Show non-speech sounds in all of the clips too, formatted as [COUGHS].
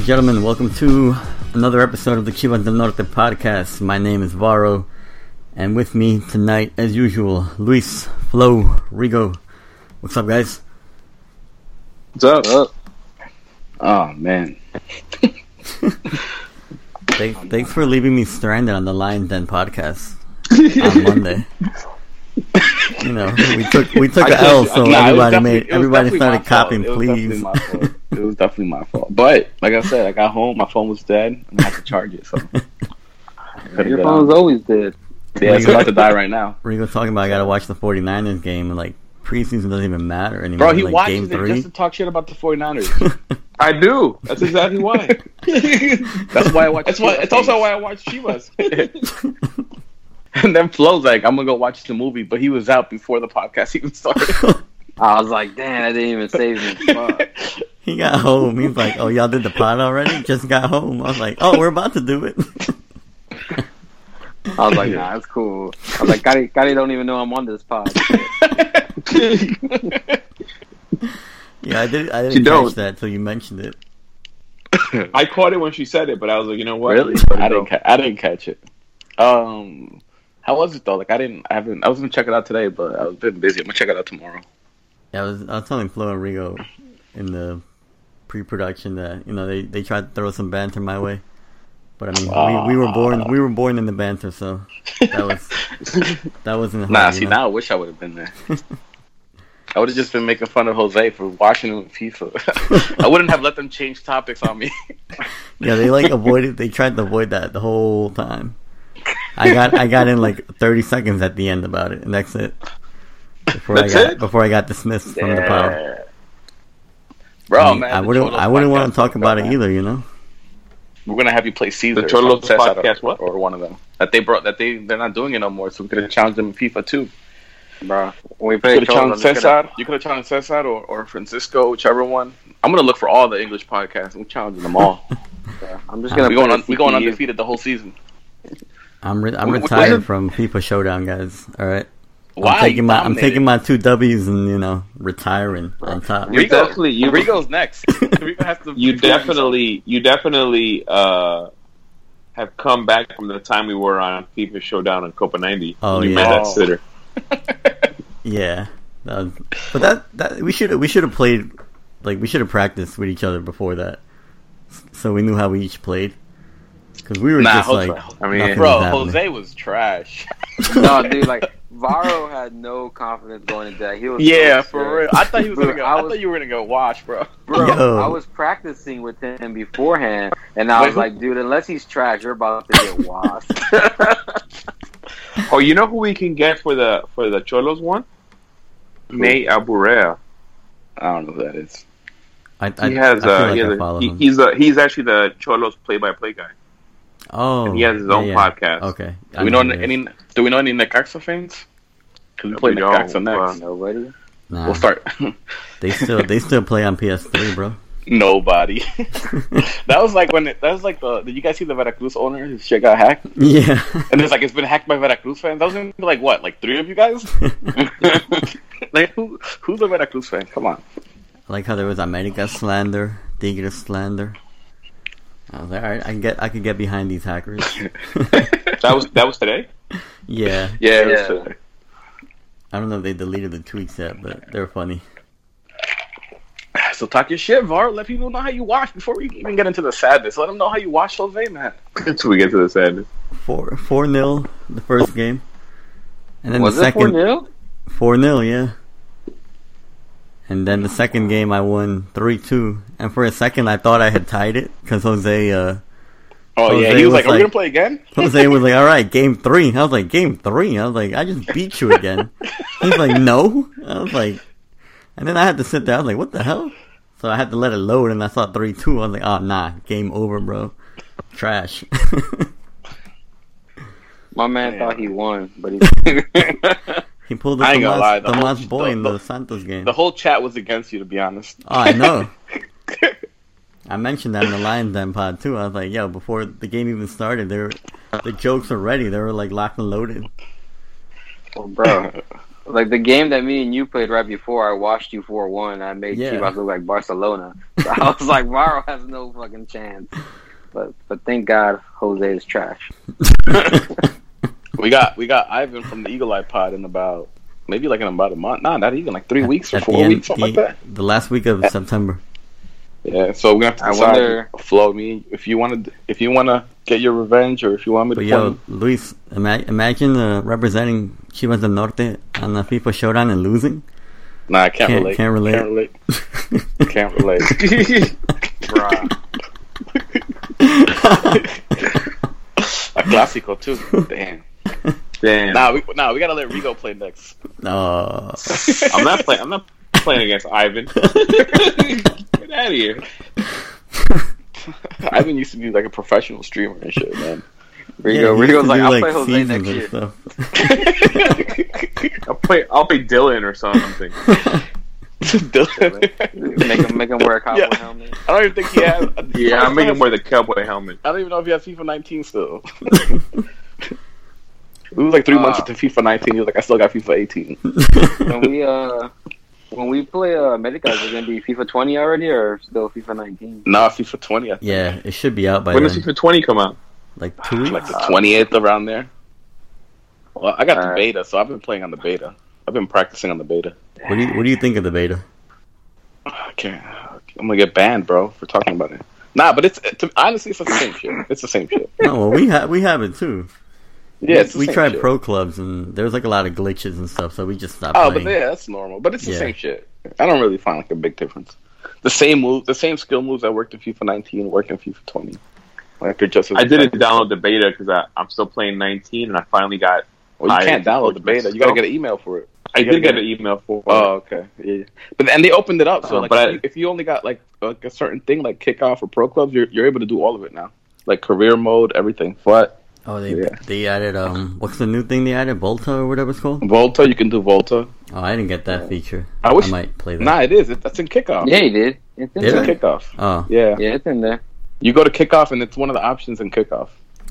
And gentlemen, welcome to another episode of the Chivas del Norte podcast. My name is Varo, and with me tonight, as usual, Luis, Flo, Rigo. What's up, guys? What's up? up? Oh man. [LAUGHS] Thanks, thanks for leaving me stranded on the Lions Den podcast on [LAUGHS] Monday. [LAUGHS] You know, we took we took I a L, told you- so nah, everybody made everybody started my fault. copying. It was Please, definitely my fault. It was definitely my fault. But like I said, I got home, my phone was dead, and I had to charge it. So [LAUGHS] Your been phone's on. always dead. yeah, it's about to die right now. Rigo talking about I gotta watch the 49ers game, and like preseason doesn't even matter anymore. Bro, he like, watches game it three. just to talk shit about the 49ers. [LAUGHS] I do. That's exactly why. That's why I watch. That's why. It's also why I watch Chivas. [LAUGHS] And then Flo's like, I'm gonna go watch the movie, but he was out before the podcast [LAUGHS] even started. [LAUGHS] I was like, damn, that didn't even save me. Fuck. He got home. He's like, "Oh, y'all did the pod already? Just got home." I was like, "Oh, we're about to do it." I was like, nah, it's cool. I was like, Gotti, Gotti don't even know I'm on this pod. yeah, I did. I didn't don't. catch that till you mentioned it. I caught it when she said it, but I was like, you know what? really? I didn't. Ca- I didn't catch it. Um, how was it though? Like, I didn't. I haven't. I was gonna check it out today, but I was been busy. I'm gonna check it out tomorrow. Yeah, I was. I was telling Flo and Rigo in the pre-production that you know they they tried to throw some banter my way, but I mean we, we were born we were born in the banter, so that was [LAUGHS] that wasn't hard, Nah, you see, know? now I wish I would have been there. I would have just been making fun of Jose for watching him with FIFA. [LAUGHS] I wouldn't have let them change topics on me. [LAUGHS] Yeah, they like avoided. They tried to avoid that the whole time. I got I got in like thirty seconds at the end about it, and that's it. Before That's I got it? before I got dismissed from the pod. Bro, I, mean, man, I wouldn't I wouldn't want to talk about it man. either. You know. We're gonna have you play Caesar. The Cholos from Cesar podcast, what? Or one of them that they brought that they they're not doing it no more. So we could have challenged them in FIFA too. Bro, when we You played could have Cesar. You could have challenged Cesar or, or Francisco, whichever one. I'm gonna look for all the English podcasts. I'm challenging them all. [LAUGHS] I'm just gonna we going play on, we going undefeated the whole season. I'm re- I'm Wh- wh- retired wasn't- from FIFA Showdown, guys. All right. Why? I'm taking my I'm taking my two W's and you know retiring on top. You Rigo, definitely- you- Rigo's next. [LAUGHS] Rigo has to You definitely, you definitely uh, have come back from the time we were on FIFA Showdown in Copa 90. Oh, you yeah. made that Oh. sitter. [LAUGHS] Yeah, that was, but that that we should we should have played like we should have practiced with each other before that, so we knew how we each played. Because we were Nah, just Jose- like, I mean, Bro, was. Jose was trash. [LAUGHS] [LAUGHS] no, dude, like Varo had no confidence going into that. He was yeah, so for real. I thought he was Bro, gonna go. I I, was- thought you were gonna go wash, bro. Bro, Yo. I was practicing with him beforehand, and I Wait, was who- like, dude, unless he's trash, you're about to get washed. [LAUGHS] Oh, you know who we can get for the for the Cholos one? Nate Aburea. I don't know who that is. I, I, He has, I uh, like he has I a, follow he, he's a, he's actually the Cholos play-by-play guy. Oh, and he has his yeah, own yeah. podcast. Okay, Do we know who it is. any? Do we know any Necaxa fans? Can we play Necaxa next. Nobody. Nah, We'll start. they still they still play on PS3, bro. [LAUGHS] Nobody. [LAUGHS] that was like when it, that was like the. Did you guys see the Veracruz owner? His shit got hacked, yeah, and it's like it's been hacked by Veracruz fans. That was gonna be like what, like three of you guys? [LAUGHS] like who? Who's a Veracruz fan? Come on. I like how there was America slander, Tigres slander. I was like, all right, I can get I can get behind these hackers. [LAUGHS] That was that was today. yeah, Yeah, [LAUGHS] Yeah. it was, uh, I don't know if they deleted the tweets yet, but they're funny. So talk your shit, Var. Let people know how you watch before we even get into the sadness. Let them know how you watch Jose, man. Until we get to the sadness. Four four nil the first game, and then Was the it 4 second 0? four nil, yeah. And then the second game I won three two, and for a second I thought I had tied it because Jose uh Oh yeah, he was was like, "Are we gonna play again?" Jose was like, [LAUGHS] all right, game three. I was like, game three. I was like, I just beat you again. He's like, no. I was like, and then I had to sit there. I was like, what the hell? So I had to let it load, and I saw three two. I was like, oh nah, game over, bro. Trash. [LAUGHS] My man Yeah. thought he won, but he. [LAUGHS] he pulled the I ain't gonna lie, Tomas, the Tomas whole- boy the- in the- the Santos game. the whole chat was against you, to be honest. oh, I know. [LAUGHS] I mentioned that in the Lions Den pod too. I was like, yo, before the game even started, they were, the jokes were ready. They were like locked and loaded. Well, bro, like the game that me and you played right before, I watched you four one. I made Yeah. Chivas look like Barcelona. So I was like, Varo has no fucking chance. But but thank God Jose is trash. [LAUGHS] [LAUGHS] We got we got Ivan from the Eagle Eye Pod in about maybe like in about a month. Nah, not even like three weeks or At four end- weeks, something the, like that. the last week of September. Yeah, so we have to I decide. wonder- Flow me if you want to if you want to get your revenge or if you want me to. But yo, Luis, ima- imagine uh, representing Chivas del Norte on the FIFA Showdown and losing. nah, I can't, Can't- relate. can't relate. Can't relate. [LAUGHS] can't relate. [LAUGHS] [LAUGHS] A clásico too. Damn. [LAUGHS] Damn. Nah, we nah, we gotta let Rigo play next. No. Uh, [LAUGHS] I'm not playing. I'm not playing against Ivan. [LAUGHS] Get out of here. Ivan used to be like a professional streamer and shit, man. Rigo, Yeah, Rigo's like, I'll play Jose seasons next year. I'll play. I'll play Dylan or something. Dylan. make him make him wear a cowboy Yeah. helmet. I don't even think he has. Yeah, I'm making him wear the cowboy helmet. I don't even know if he has FIFA 19 still. It was like three months Ah. into FIFA 19. He was like, I still got FIFA 18. [LAUGHS] When we uh when we play uh America, is it gonna be FIFA 20 already or still FIFA 19? Nah, FIFA 20. I think. yeah, it should be out by When does. FIFA 20 come out? Like two weeks. like the 28th around there. Well, I got the Alright. beta, so I've been playing on the beta. I've been practicing on the beta. What do you What do you think of the beta? I can't. I'm gonna get banned, bro, for talking about it. Nah, but it's to, honestly, it's the same shit. It's the same shit. No, well, we have we have it too. Yeah, it's the we tried shit. pro clubs and there was like a lot of glitches and stuff, so we just stopped Oh, but playing. yeah, that's normal. But it's the Yeah. same shit. I don't really find like a big difference. The same move, the same skill moves that worked in FIFA 19 work in FIFA 20. Like they're just. I didn't download the beta because I'm still playing 19, and I finally got. Well, you can't download the beta. You gotta get an email for it. I You gotta did get get an email for. Oh, okay. Yeah. But and they opened it up, so Uh, like, but if, I- you, if you only got like like a certain thing, like kickoff or pro clubs, you're you're able to do all of it now, like career mode, everything. But Oh, they Yeah. they added um, what's the new thing they added? Volta or whatever it's called. Volta, you can do Volta. Oh, I didn't get that feature. I wish. I might play that. Nah, it is. It, that's in kickoff. Yeah, he did. It's in it's Did in kickoff. Oh, Yeah. Yeah, it's in there. you go to kickoff, and it's one of the options in kickoff.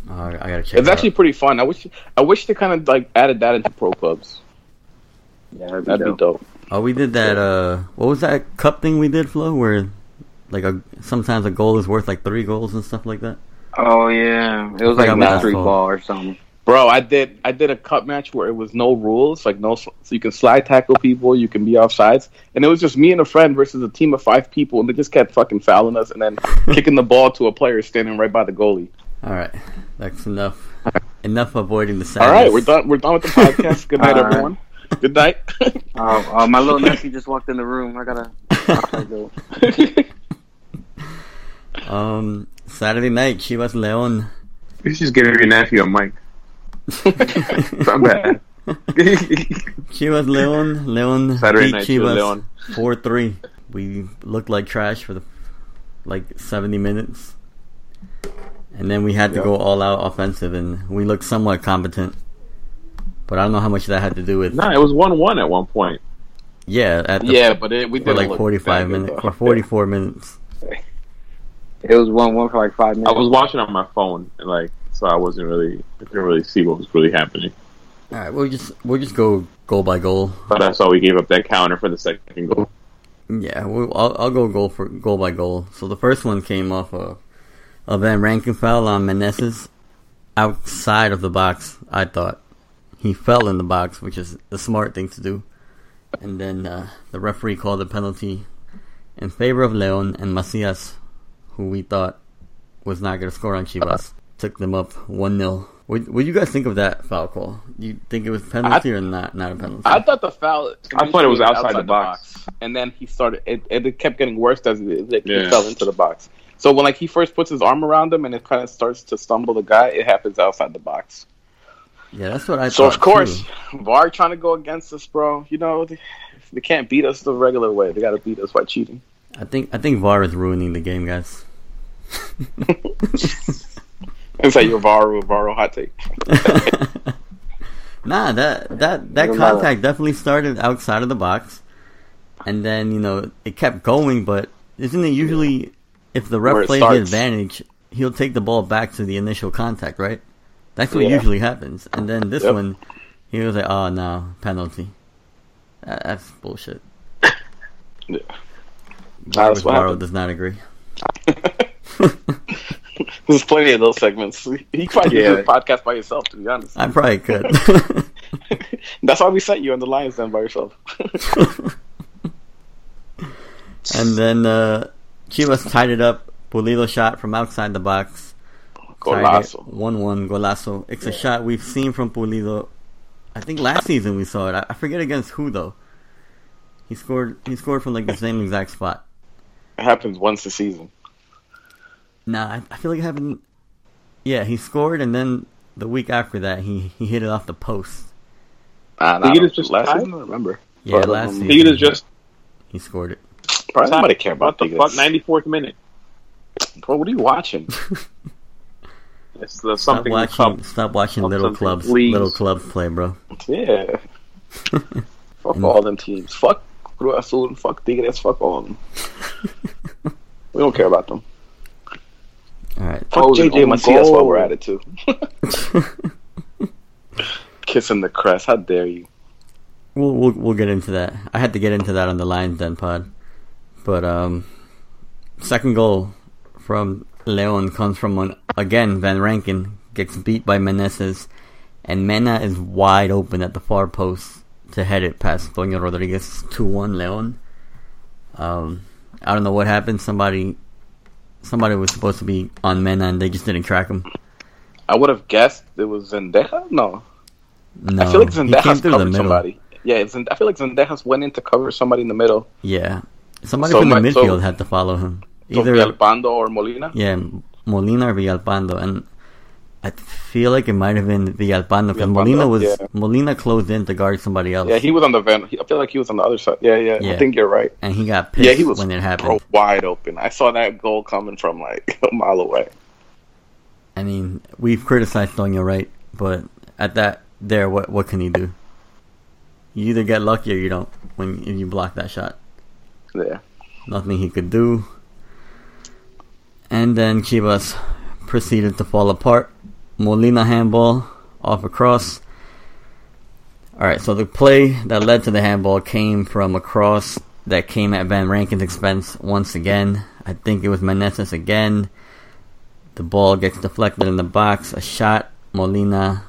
oh, I gotta check. It's it actually out. pretty fun. I wish I wish they kind of like added that into pro clubs. Yeah, that'd be That'd be dope. dope. Oh, we did that. Uh, what was that cup thing we did, Flo? Where like a sometimes a goal is worth like three goals and stuff like that. Oh yeah, it was like forgot what mystery ball or something. Bro, I did I did a cup match where it was no rules, like no so you can slide tackle people, you can be offsides, and it was just me and a friend versus a team of five people, and they just kept fucking fouling us and then [LAUGHS] kicking the ball to a player standing right by the goalie. All right, that's enough. [LAUGHS] Enough avoiding the sadness. All right, we're done. We're done with the podcast. Good night, [LAUGHS] All right. everyone. Good night. Uh, uh, my little nephew just walked in the room. I gotta. I gotta go. Um, Saturday night, Chivas Leon. You should just give your nephew a mic. [LAUGHS] I'm bad. [LAUGHS] Chivas Leon. Leon Saturday beat night, Chivas Chivas Leon. four three. We looked like trash for the like seventy minutes, and then we had to Yep. go all out offensive, and we looked somewhat competent. But I don't know how much that had to do with nah, it was one-one at one point. yeah at the, yeah, but it, we did like forty five minutes for forty four minutes. It was one one for like five minutes. I was watching on my phone, and like, so I wasn't really, I couldn't really see what was really happening. All right, we'll just we'll just go goal by goal. But I saw we gave up that counter for the second goal. Yeah, we'll, I'll, I'll go goal for goal by goal. So the first one came off a, a Van Rankin foul on Meneses outside of the box. I thought he fell in the box, which is the smart thing to do. And then uh, the referee called a penalty in favor of Leon and Macias, who we thought was not going to score on Chivas. Took them up one 0 What what do you guys think of that foul call? Do you think it was penalty or not? Not a penalty. I thought the foul. I thought it was outside the box. and then he started. It, it kept getting worse as it, it Yeah. fell into the box. So when like he first puts his arm around him and it kind of starts to stumble the guy, it happens outside the box. yeah, that's what I thought. So of course, too. VAR trying to go against us, bro. You know they, they can't beat us the regular way. They got to beat us by cheating. I think I think VAR is ruining the game, guys. [LAUGHS] Is like your VAR VAR hot take? [LAUGHS] nah, that that that contact definitely started outside of the box, and then you know it kept going. But isn't it usually if the ref plays the advantage, he'll take the ball back to the initial contact, right? That's what Yeah. usually happens. And then this Yep. one, he was like, "Oh no, penalty." That, that's bullshit. [LAUGHS] Yeah. That's does not agree. There's plenty of those segments. You probably do Yeah. a podcast by yourself, to be honest. I probably could. [LAUGHS] That's why we sent you on the Lions Den by yourself. [LAUGHS] and then uh, Chivas tied it up. Pulido shot from outside the box. Golazo. One one golazo. It's a shot we've seen from Pulido. I think last season we saw it. I, I forget against who though. He scored. He scored from like the same exact spot. It happens once a season. Nah, I, I feel like it happened. Yeah, he scored, and then the week after that, he he hit it off the post. Uh, Think it is just last tied? season, I remember. Yeah, But, last um, season. Think it is just he scored it. Probably nobody care about what the fuck. Ninety fourth minute. Bro, what are you watching? [LAUGHS] It's the Stop watching. club. Stop watching Stop little clubs. please. Little clubs play, bro. yeah. [LAUGHS] fuck all them teams. Fuck Cruz Azul and fuck Tigres. Fuck all of them. [LAUGHS] we don't care about them. All right. Fuck JJ Macias goal. while we're at it too. [LAUGHS] Kissing the crest. How dare you? We'll, we'll we'll get into that. I had to get into that on the Lions Den pod, but um, second goal from Leon comes from one again. Van Rankin gets beat by Meneses, and Mena is wide open at the far post to head it past Toño Rodriguez. Two one Leon. Um, I don't know what happened. Somebody somebody was supposed to be on Mena, and they just didn't track him. I would have guessed it was Zendeja. No, No, I feel like Zendejas covered somebody. Yeah, it's, I feel like Zendejas went in to cover somebody in the middle. Yeah, somebody So from the my- so- midfield had to follow him. So Either Villalpando or Molina. Yeah, Molina or Villalpando, and I feel like it might have been Villalpando because Molina was yeah. Molina closed in to guard somebody else. Yeah, he was on the van. I feel like he was on the other side. Yeah, yeah. Yeah. I think you're right. and he got pissed Yeah, he was when it happened. wide open. I saw that goal coming from like [LAUGHS] a mile away. I mean, we've criticized Toño, right? But at that there, what what can he do? You either get lucky or you don't when if you block that shot. Yeah. Nothing he could do. And then Chivas proceeded to fall apart. Molina handball off a cross. Alright, so the play that led to the handball came from a cross that came at Van Rankin's expense once again. I think it was Meneses again. The ball gets deflected in the box. A shot. Molina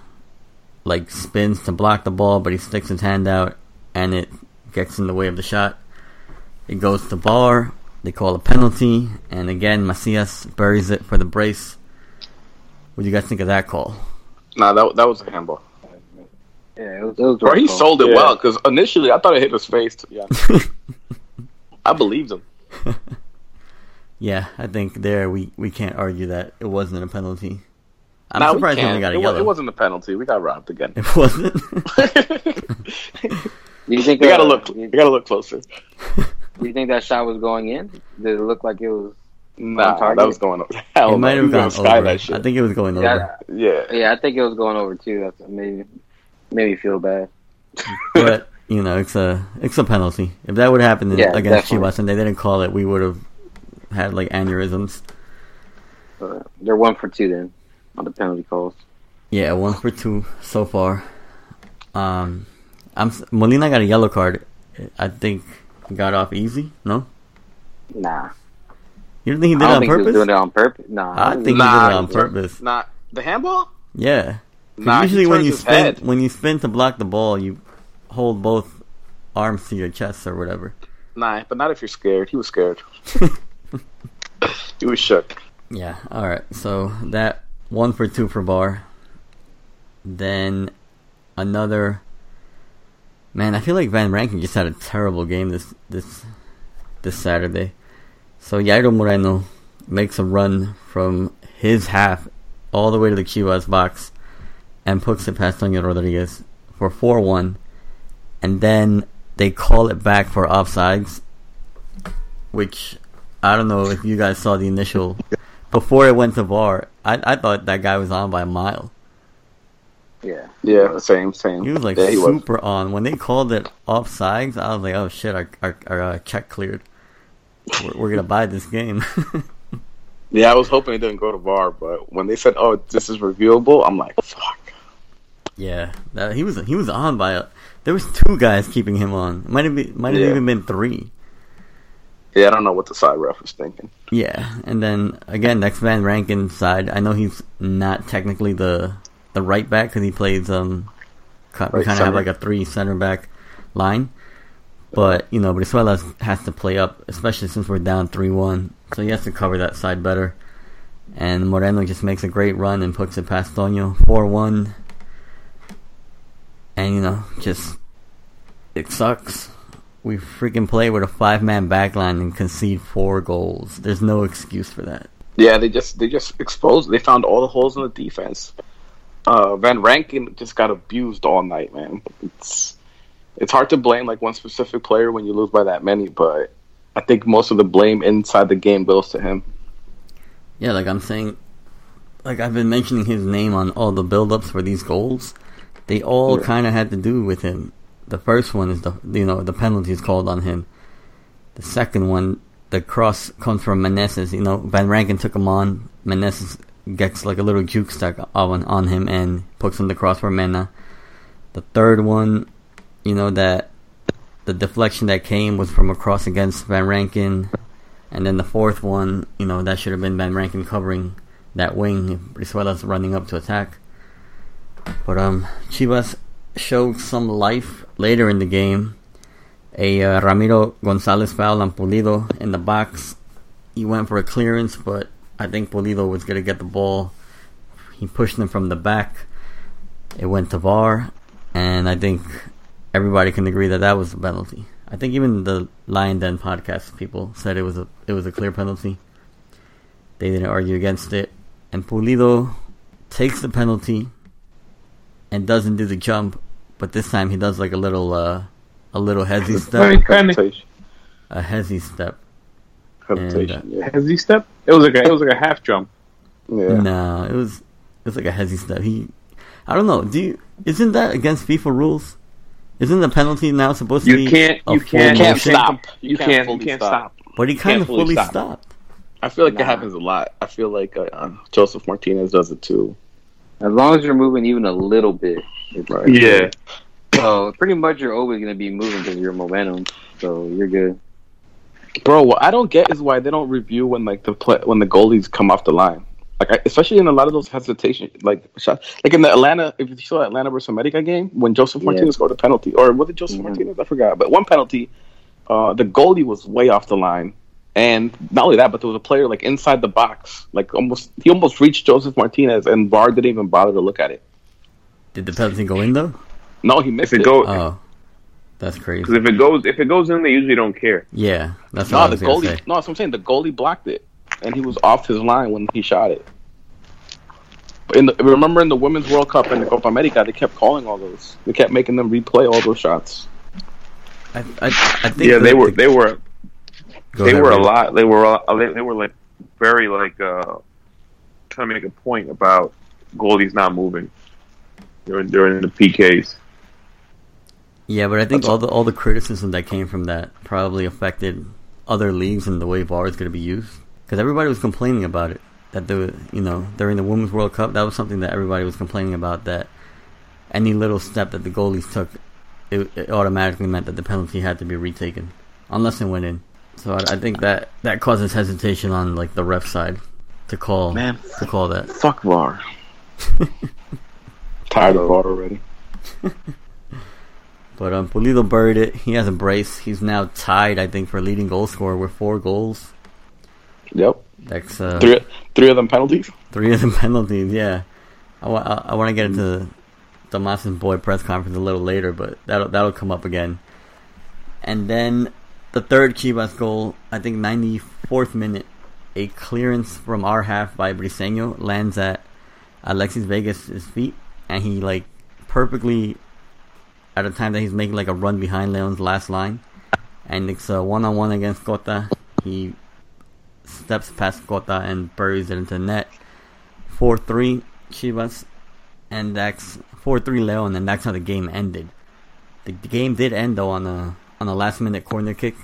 like spins to block the ball, but he sticks his hand out and it gets in the way of the shot. It goes to VAR. They call a penalty, and again Macias buries it for the brace. What do you guys think of that call? Nah, that that was a handball. Yeah, it was. It was Bro, he cool. sold it Yeah. well because initially I thought it hit his face. To be honest, [LAUGHS] I believed him. [LAUGHS] Yeah, I think there we, we can't argue that it wasn't a penalty. I'm Nah, we surprised he can't. only got a it, wa- yellow. it wasn't a penalty. We got robbed again. It wasn't. [LAUGHS] You think? we gotta uh, look. Do We you, gotta look closer. do you think that shot was going in? Did it look like it was? Nah, target? that was going over. Hell [LAUGHS] it might have gone over. that shit. I think it was going over. Yeah, yeah. yeah. I think it was going over too. That's maybe made me feel bad. [LAUGHS] but you know, it's a it's a penalty. If that would happen Yeah, against definitely. Chivas and they didn't call it, we would have had like aneurysms. Uh, they're one for two then on the penalty calls. Yeah, one for two so far. Um, I'm Molina got a yellow card. I think he got off easy. No, Nah, you don't think he did it on think he was purpose? doing it on purpose. Nah, I think he did it on purpose. Nah, the handball. Yeah. Nah, usually when you spin head. when you spin to block the ball, you hold both arms to your chest or whatever. Nah, but not if you're scared. He was scared. [LAUGHS] he was shook. Yeah. All right. So that one for two for VAR. Then another. Man, I feel like Van Rankin just had a terrible game this this this Saturday. So Jairo Moreno makes a run from his half all the way to the Chivas box and puts it past Toño Rodriguez for 4-1. And then they call it back for offsides, which I don't know if you guys saw the initial before it went to VAR. I I thought that guy was on by a mile. yeah. Yeah, same, same. He was like yeah, he was. super on. When they called it offsides, I was like, oh shit, our our, our uh, check cleared. We're, we're gonna buy this game. [LAUGHS] Yeah, I was hoping it didn't go to VAR, but when they said, "Oh, this is reviewable," I'm like, "Fuck." yeah, that, he was he was on by a. There was two guys keeping him on. Might have been, might have Yeah. even been three. Yeah, I don't know what the side ref was thinking. Yeah, and then again, next Van Rankin side. I know he's not technically the the right back because he plays um, ki- we Right kind of have like a three center back line. But you know, Brizuela has to play up, especially since we're down three one. So he has to cover that side better. And Moreno just makes a great run and puts it past Toño four one. And you know, just it sucks. We freaking play with a five man backline and concede four goals. There's no excuse for that. Yeah, they just they just exposed. They found all the holes in the defense. Uh, Van Rankin just got abused all night, man. It's it's hard to blame like one specific player when you lose by that many, but I think most of the blame inside the game goes to him. Yeah, like I'm saying, like I've been mentioning his name on all the build-ups for these goals. They all Yeah. kind of had to do with him. The first one is the you know the penalties called on him. The second one, the cross comes from Meneses. You know, Van Rankin took him on. Meneses gets like a little juke stack on on him and puts him the cross for Mena. The third one, you know that the deflection that came was from a cross against Van Rankin. And then the fourth one, you know, that should have been Van Rankin covering that wing Brizuela's running up to attack. But um, Chivas showed some life later in the game. A uh, Ramiro Gonzalez foul on Pulido in the box. He went for a clearance, but I think Pulido was going to get the ball. He pushed him from the back. It went to VAR, and I think everybody can agree that that was a penalty. I think even the Lion Den podcast people said it was a it was a clear penalty. They didn't argue against it, and Pulido takes the penalty and doesn't do the jump, but this time he does like a little uh, a little hezzy step, Right. Kinda- a hezzy step. Hesitation. And, yeah. Has he stepped? It was like a, it was like a half jump. yeah. No, it was it was like a hezzy step. He, I don't know. Do you, isn't that against FIFA rules? Isn't the penalty now supposed to be You can't. a You full can't. You can't stop. You You can't. can't You fully can't stop. stop. But he kind of fully fully stop. stopped. I feel like Nah. it happens a lot. I feel like uh, uh, Josef Martinez does it too. As long as you're moving even a little bit, Right. Yeah. So pretty much you're always gonna be moving because of your momentum. So you're good. Bro, what I don't get is why they don't review when like the play, when the goalies come off the line. Like I, especially in a lot of those hesitation like shots, like in the Atlanta. If you saw Atlanta versus America game when Josef Yeah. Martinez scored a penalty, or was it Josef Mhm. Martinez? I forgot. But one penalty, uh, the goalie was way off the line, and not only that, but there was a player like inside the box, like almost he almost reached Josef Martinez, and VAR didn't even bother to look at it. Did the penalty go in though? No, he missed If it it. goes, Oh, that's crazy. because if it goes, if it goes in, they usually don't care. Yeah, that's what no, I the was gonna goalie. say. No, that's what I'm saying. The goalie blocked it, and he was off his line when he shot it. In the, remember in the Women's World Cup and the Copa America, they kept calling all those. They kept making them replay all those shots. I, I, I think Yeah, they were. the- They were. go they ahead, were a lot. They were. a- They, they were like very like uh trying to make a point about goalies not moving during during the PKs. Yeah, but I think That's all the all the criticism that came from that probably affected other leagues and the way VAR is going to be used. Because everybody was complaining about it. That the you know during the Women's World Cup, that was something that everybody was complaining about. That any little step that the goalies took, it, it automatically meant that the penalty had to be retaken, unless it went in. So I, I think that that causes hesitation on like the ref side to call Man, to call that. fuck VAR. [LAUGHS] Tired of VAR already. [LAUGHS] But um, Pulido buried it. He has a brace. He's now tied, I think, for leading goal scorer with four goals. Yep, That's uh, three three of them penalties. three of them [LAUGHS] penalties. Yeah, I, I, I want to get into the Tomas's boy press conference a little later, but that'll that'll come up again. And then the third Chivas goal, I think 94th minute, a clearance from our half by Briseño lands at Alexis Vegas' feet, and he like perfectly at a time that he's making like a run behind Leon's last line, and it's a one on one against Cota. He steps past Cota and buries it into net. Four three Chivas, and that's four three Leon, and then that's how the game ended. The, the game did end though on a on a last minute corner kick.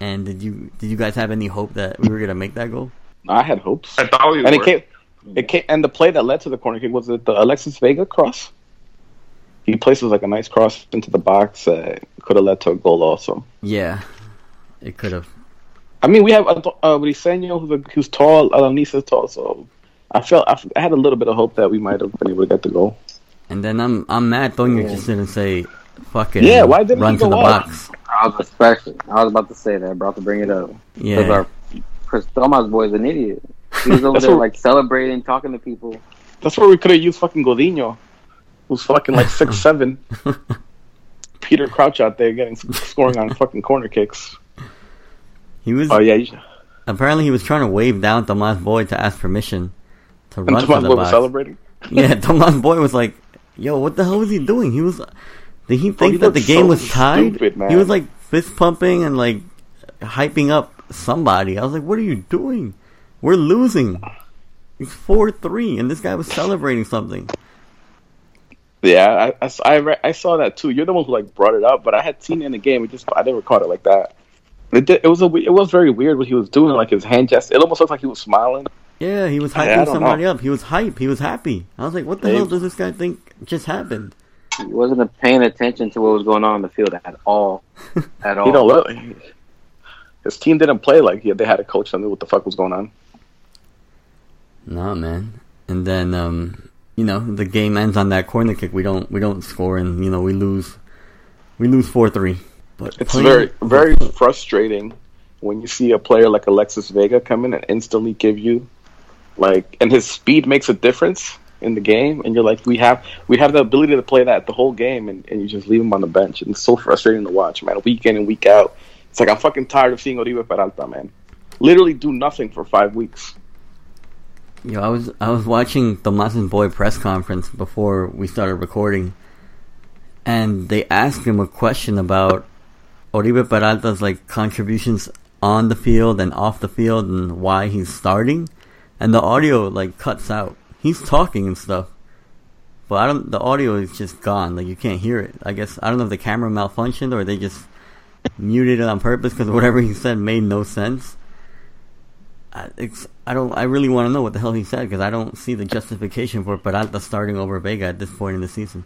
And did you did you guys have any hope that we were gonna make that goal? I had hopes, I thought we and it were. came. It came, and the play that led to the corner kick was it the Alexis Vega cross. He places like a nice cross into the box. Uh, could have led to a goal also. Yeah, it could have. I mean, we have uh, Briseño, who's, a, who's tall. Alanisa's tall, so I felt I, I had a little bit of hope that we might have been able to get the goal. And then I'm I'm mad Toño just didn't say fuck it. Yeah, why didn't run he to go the off? box? I was expecting. I was about to say that. About to bring it up. Because Yeah. our Chris Thomas boy is an idiot. He was [LAUGHS] over there what- like celebrating, talking to people. That's where we could have used fucking Godinho, who's fucking like six seven. [LAUGHS] Peter Crouch out there getting scoring on fucking corner kicks. He was Oh yeah, you- apparently he was trying to wave down Tomas Boy to ask permission to and run to Tomas the Boy box. was celebrating. [LAUGHS] Yeah, Tomas Boy was like, "Yo, what the hell was he doing? He was did he think he that the game so was tied? stupid. He was like fist pumping and like hyping up somebody. I was like, "What are you doing? We're losing." It's four three, and this guy was celebrating something. Yeah, I, I, I, re- I saw that too. You're the one who like brought it up, but I had seen it in the game. It just I never caught it like that. It, did, it was a it was very weird what he was doing, like his hand gesture. It almost looked like he was smiling. Yeah, he was I- I hyping somebody know. up. He was hype. He was happy. I was like, "What the Maybe. hell does this guy think just happened?" He wasn't paying attention to what was going on in the field at all. [LAUGHS] At all. You know, look, his team didn't play like he, they had a coach that knew what the fuck was going on. No, man. And then, um, you know, the game ends on that corner kick. We don't, we don't score, and you know, we lose. We lose four three. But It's playing- very very frustrating when you see a player like Alexis Vega come in and instantly give you like, and his speed makes a difference in the game, and you're like, we have we have the ability to play that the whole game, and, and you just leave him on the bench, and it's so frustrating to watch, man. Week in and week out, it's like I'm fucking tired of seeing Oribe Peralta, man. Literally do nothing for five weeks. Yo, I was I was watching Tomas's boy press conference before we started recording, and they asked him a question about Oribe Peralta's like contributions on the field and off the field and why he's starting, and the audio like cuts out. He's talking and stuff, but I don't. The audio is just gone. Like you can't hear it. I guess I don't know if the camera malfunctioned or they just muted it on purpose because [LAUGHS] whatever he said made no sense. I, it's, I don't. I really want to know what the hell he said because I don't see the justification for Peralta starting over Vega at this point in the season.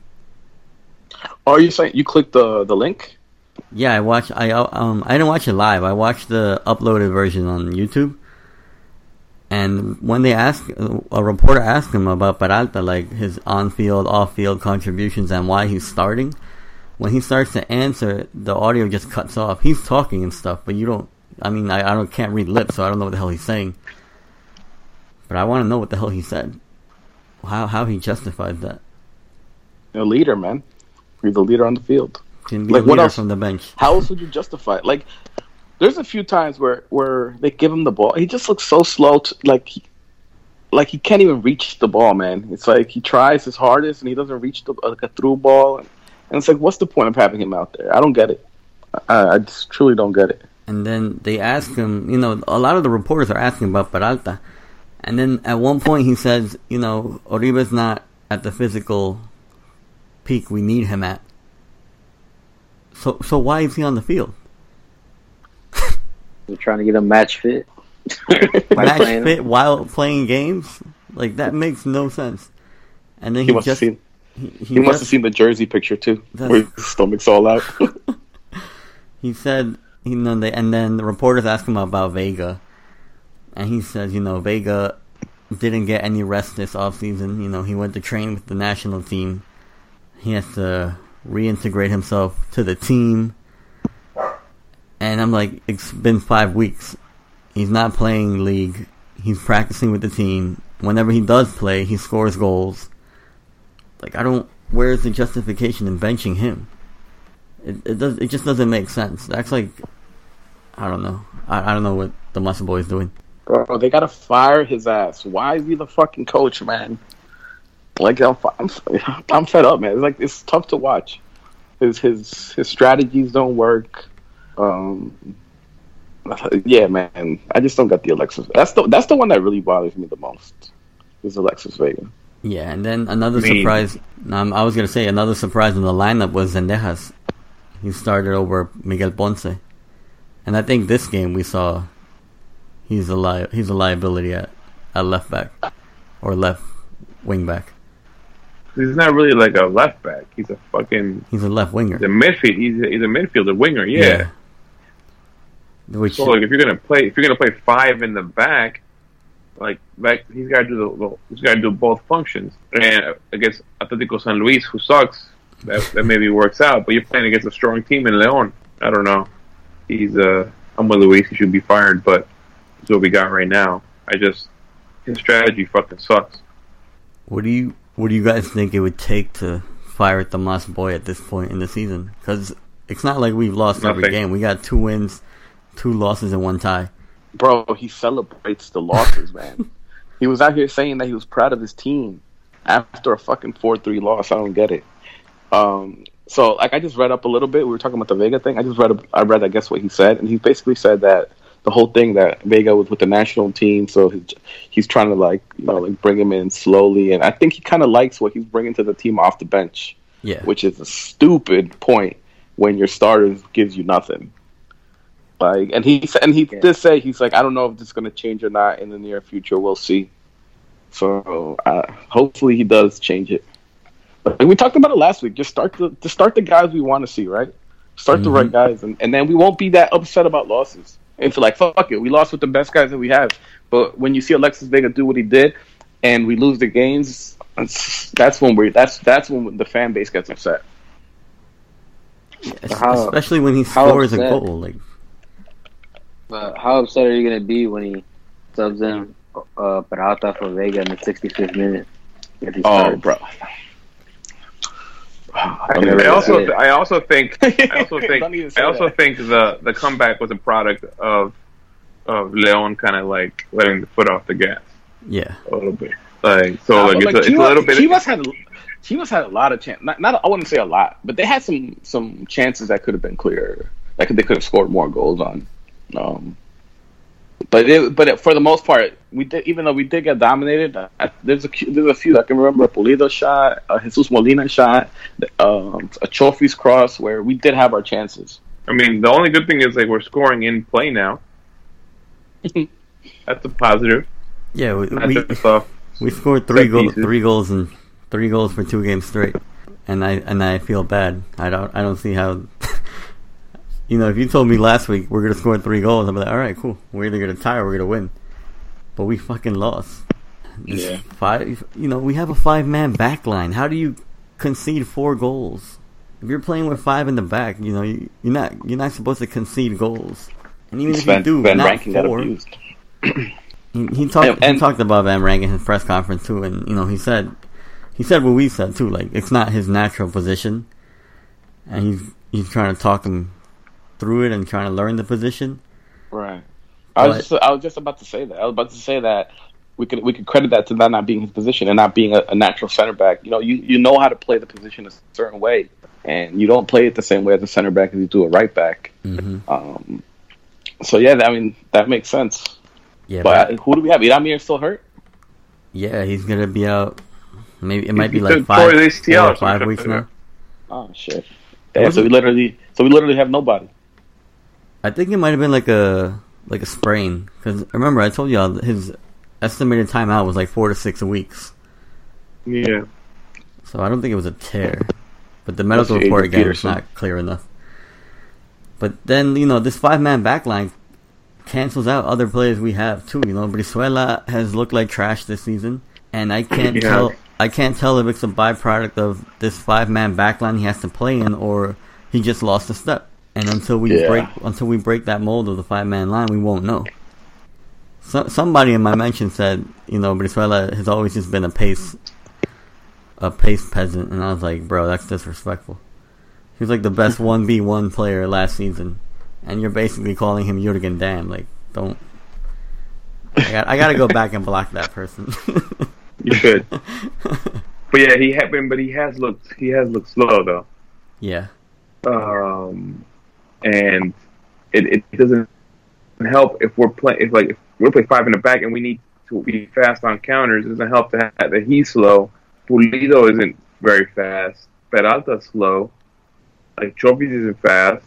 Oh, Are you saying you clicked the the link? Yeah, I watched. I uh, um. I didn't watch it live. I watched the uploaded version on YouTube. And when they asked, a reporter asked him about Peralta, like his on-field, off-field contributions and why he's starting. When he starts to answer, the audio just cuts off. He's talking and stuff, but you don't. I mean, I, I don't can't read lips, so I don't know what the hell he's saying. But I want to know what the hell he said. How how he justified that. A leader, man. You're the leader on the field. Can be Like, what else? from the bench. How else would you justify it? Like, there's a few times where where they give him the ball. He just looks so slow. To, like, he, like he can't even reach the ball, man. It's like he tries his hardest and he doesn't reach the like a through ball. And, and it's like, what's the point of having him out there? I don't get it. I, I just truly don't get it. And then they ask him, you know, a lot of the reporters are asking about Peralta. And then at one point he says, you know, Oribe's not at the physical peak we need him at. So so why is he on the field? [LAUGHS] They're trying to get him match fit. [LAUGHS] Match playing him. fit while playing games? Like that makes no sense. And then He he, must just have seen. he, he He must have seen the jersey picture too, That's- where his stomach's all out. [LAUGHS] he said, you know, they, and then the reporters asked him about Vega, and he says, you know, Vega didn't get any rest this offseason. You know, he went to train with the national team. He has to reintegrate himself to the team. And I'm like, it's been five weeks. He's not playing league. He's practicing with the team. Whenever he does play, he scores goals. Like, I don't. Where's the justification in benching him? It it does. It just doesn't make sense. That's like, I don't know. I, I don't know what the Muscle Boy is doing. Bro, they gotta fire his ass. Why is he the fucking coach, man? Like I'm, I'm, [LAUGHS] I'm fed up, man. It's like it's tough to watch. His his his strategies don't work. Um, yeah, man. I just don't get the Alexis. That's the that's the one that really bothers me the most. Is Alexis Vega. Yeah, and then another mean- surprise. Um, I was gonna say another surprise in the lineup was Zendejas. He started over Miguel Ponce, and I think this game we saw he's a li- he's a liability at, at left back or left wing back. He's not really like a left back. He's a fucking He's a left winger. he's a midfield. He's a, he's a midfielder winger. Yeah. Which So like if you're gonna play if you're gonna play five in the back, like back he's got to do the, the he's got to do both functions. And against Atletico San Luis, who sucks, that that maybe works out. But you're playing against a strong team in Leon. I don't know. He's uh I'm with Luis. He should be fired, but it's what we got right now. I just his strategy fucking sucks. What do you What do you guys think it would take to fire Tomas Boy at this point in the season? Because it's not like we've lost every game. We got two wins, two losses, and one tie. Bro, he celebrates the losses, man. [LAUGHS] he was out here saying that he was proud of his team after a fucking four three loss. I don't get it. Um, so like I just read up a little bit. We were talking about the Vega thing. I just read. I read. I guess what he said, and he basically said that the whole thing that Vega was with the national team, so he's, he's trying to like you know like bring him in slowly, and I think he kind of likes what he's bringing to the team off the bench, Yeah, which is a stupid point when your starters gives you nothing. Like, and he sa- and he Yeah. did say he's like, I don't know if this is going to change or not in the near future. We'll see. So uh, hopefully he does change it. But we talked about it last week. Just start the just start the guys we want to see, right? Start the right guys, and, and then we won't be that upset about losses. And feel like fuck it, we lost with the best guys that we have. But when you see Alexis Vega do what he did, and we lose the games, that's, that's when we that's that's when the fan base gets upset. Es- how- especially when he how scores a goal. Like, But how upset are you gonna be when he subs in uh, Peralta for Vega in the 65th minute? If he Oh, starts? bro. I, Don't I also say. I also think [LAUGHS] I also think Don't even say I also that. think the the comeback was a product of of Leon kind of like letting the foot off the gas yeah, a little bit. Like so, Nah, like, but, it's, a, it's a little bit. Chivas had Chivas had a lot of chance. Not, not I wouldn't say a lot, but they had some some chances that could have been clearer. Like they could have scored more goals on. Um, but it, but it, for the most part, we did. Even though we did get dominated, I, there's a few- there's a few I can remember. A Pulido shot, a Jesus Molina shot, um, a Chofis' cross, where we did have our chances. I mean, the only good thing is like we're scoring in play now. [LAUGHS] That's a positive. yeah. We we, off. we scored three goals, three goals, and three goals for two games straight. And I and I feel bad. I don't I don't see how. You know, if you told me last week we're gonna score three goals, I'd be like, all right, cool. We're either gonna tie or we're gonna win. But we fucking lost. This Yeah. Five. You know, we have a five man back line. How do you concede four goals? If you're playing with five in the back, you know you, you're not you're not supposed to concede goals. And even if you do, Van not Rankin four. [CLEARS THROAT] He, he talked. And- and- he talked about Van Rank in his press conference too, and you know he said, he said what we said too. Like it's not his natural position, and he's he's trying to talk him through it and trying to learn the position. Right. I was just, I was just about to say that. I was about to say that we could we could credit that to that not being his position and not being a, a natural center back. You know, you you know how to play the position a certain way, and you don't play it the same way as a center back as you do a right back. hmm Um, so yeah, I mean that makes sense. Yeah, But but, who do we have? Hiram Mier still hurt? yeah, he's gonna be out. Maybe it might be like five, toward ACL four or or five weeks now. Oh shit! Yeah, so we literally so we literally have nobody. I think it might have been like a like a sprain because remember I told y'all his estimated timeout was like four to six weeks. Yeah. So I don't think it was a tear. But the medical report again is not clear enough. But then, you know, this five man back line cancels out other players we have too. You know, Brizuela has looked like trash this season. And I can't Yeah. tell I can't tell if it's a byproduct of this five man back line he has to play in or he just lost a step. And until we Yeah. break until we break that mold of the five man line we won't know. So, somebody in my mention said, you know, Brizuela has always just been a pace a pace peasant, and I was like, bro, that's disrespectful. He was like the best [LAUGHS] one v one player last season, and you're basically calling him Jurgen Damm. Like, don't. I got, I got to go [LAUGHS] back and block that person. [LAUGHS] You should. But yeah, he had been, but he has looked he has looked slow though. yeah, Um, and it, it doesn't help if we're playing if like if we're playing five in the back and we need to be fast on counters. It doesn't help that that he's slow. Pulido isn't very fast. Peralta's slow. Like Chofis isn't fast.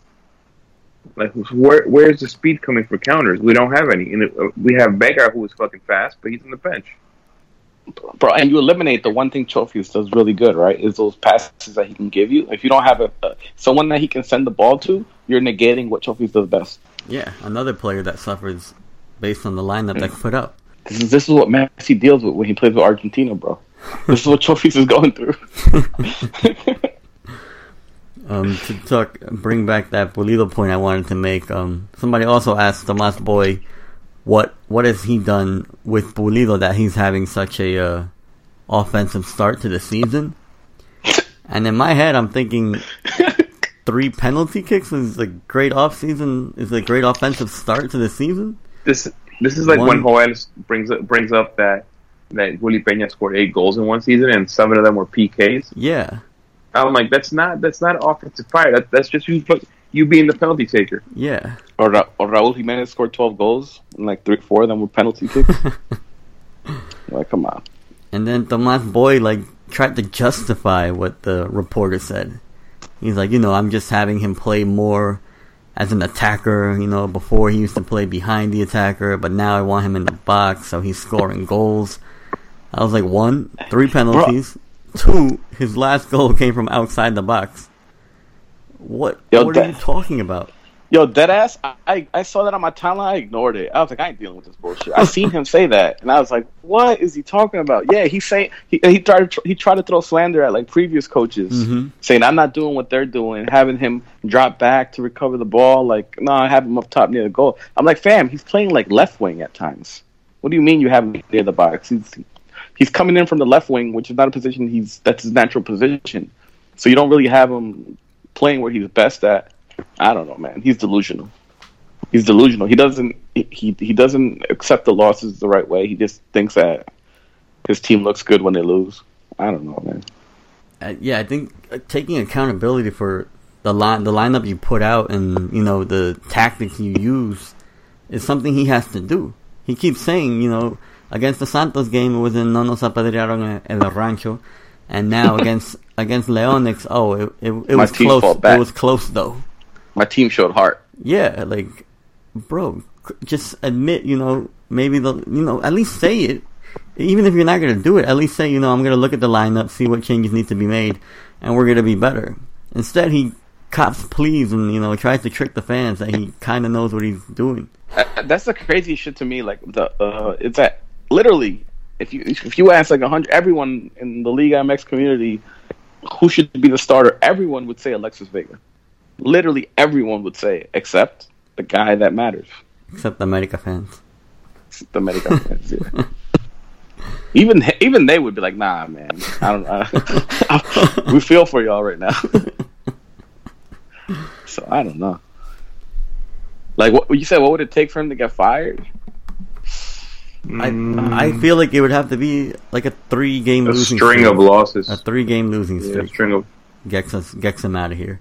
Like where where's the speed coming for counters? We don't have any. And uh, we have Vega who is fucking fast, but he's on the bench. Bro, and you eliminate the one thing Chofis does really good, right? Is those passes that he can give you. If you don't have a, a someone that he can send the ball to, you're negating what Chofis does best. Yeah, another player that suffers based on the lineup that's put up. This is, this is what Messi deals with when he plays with Argentina, bro. This is what Chofis is going through. [LAUGHS] Um, to talk, bring back that Pulido point I wanted to make. Um, somebody also asked Tomas Boy, what what has he done with Pulido that he's having such a uh, offensive start to the season? And in my head, I'm thinking [LAUGHS] three penalty kicks is a great off season is a great offensive start to the season. This this is like One- when Joel brings up, brings up that that Willie Peña scored eight goals in one season and seven of them were PKs. Yeah, I'm like, that's not that's not offensive fire. That, that's just you you being the penalty taker. yeah. or, Ra- or Raul Jimenez scored 12 goals, and like three, four of them were penalty kicks. [LAUGHS] like, come on. And then Tomas Boy like tried to justify what the reporter said. He's like, you know, I'm just having him play more as an attacker. You know, before he used to play behind the attacker, but now I want him in the box, so he's scoring goals. I was like, one, three penalties. Two, his last goal came from outside the box. What? Yo, what are you talking about? Yo, deadass, I, I, saw that on my timeline. I ignored it. I was like, I ain't dealing with this bullshit. I seen him say that, and I was like, what is he talking about? Yeah, he's saying he he tried to, he tried to throw slander at like previous coaches, Mhm. saying I'm not doing what they're doing, having him drop back to recover the ball. Like, no, I have him up top near the goal. I'm like, fam, he's playing like left wing at times. What do you mean you have him near the box? He's he's coming in from the left wing, which is not a position he's that's his natural position. So you don't really have him playing where he's best at. I don't know, man. He's delusional. He's delusional. He doesn't he he doesn't accept the losses the right way. He just thinks that his team looks good when they lose. I don't know, man. Uh, yeah, I think uh, taking accountability for the line, the lineup you put out, and you know the tactics you use, is something he has to do. He keeps saying, you know, against the Santos game, it was in No nos el rancho, and now against [LAUGHS] against Leonix, oh, it it, it was close. It was close though. My team showed heart. Yeah, like, bro, just admit, you know, maybe the, you know, at least say it. Even if you're not gonna do it, at least say, you know, I'm gonna look at the lineup, see what changes need to be made, and we're gonna be better. Instead, he cops pleas and you know tries to trick the fans that he kind of knows what he's doing. That's the crazy shit to me. Like the uh, it's that literally, if you if you ask like a hundred everyone in the League MX community who should be the starter, everyone would say Alexis Vega. Literally everyone would say it, except the guy that matters, Except the America fans. the medical fans. Yeah. [LAUGHS] Even even they would be like, "Nah, man, I don't. Uh, [LAUGHS] we feel for y'all right now." [LAUGHS] so I don't know. Like what you said, what would it take for him to get fired? I I mm. feel like it would have to be like a three game a losing string streak. of losses. a three game losing Yeah, streak string of. gets us gets him out of here.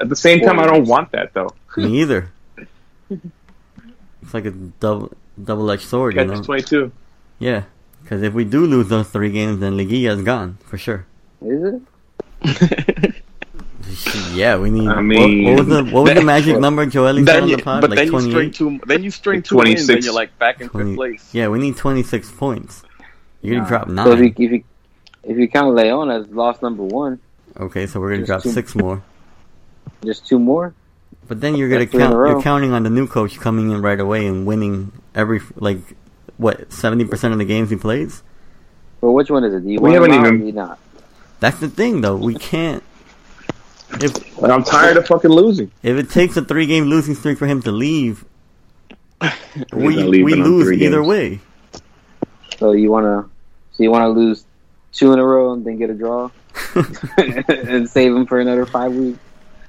At the same time, I don't want that though. Me [LAUGHS] either. It's like a double double edged sword, you Catch know. twenty two. Yeah, because if we do lose those three games, then Liguilla is gone for sure. Is it? [LAUGHS] [LAUGHS] Yeah, we need. I mean- what, was the what was the That- [LAUGHS] magic number Joely said then on the pod? but like then you twenty string eight. two. Then you string two wins, 26. and you're like back in 20 fifth place. Yeah, we need twenty six points. You're gonna drop nine. So if you, if you if you count Leon as loss number one, okay, so we're gonna drop two- six more. [LAUGHS] just two more. But then you're gonna That's three in count. You're counting on the new coach coming in right away and winning every like what seventy percent of the games he plays. But which one is it? Do you We want haven't out or even- do you not? That's the thing, though. We can't. If And I'm tired of fucking losing. if it takes a three game losing streak for him to leave, [LAUGHS] we not we lose either games. way. So you wanna so you wanna lose two in a row and then get a draw [LAUGHS] [LAUGHS] and save him for another five weeks.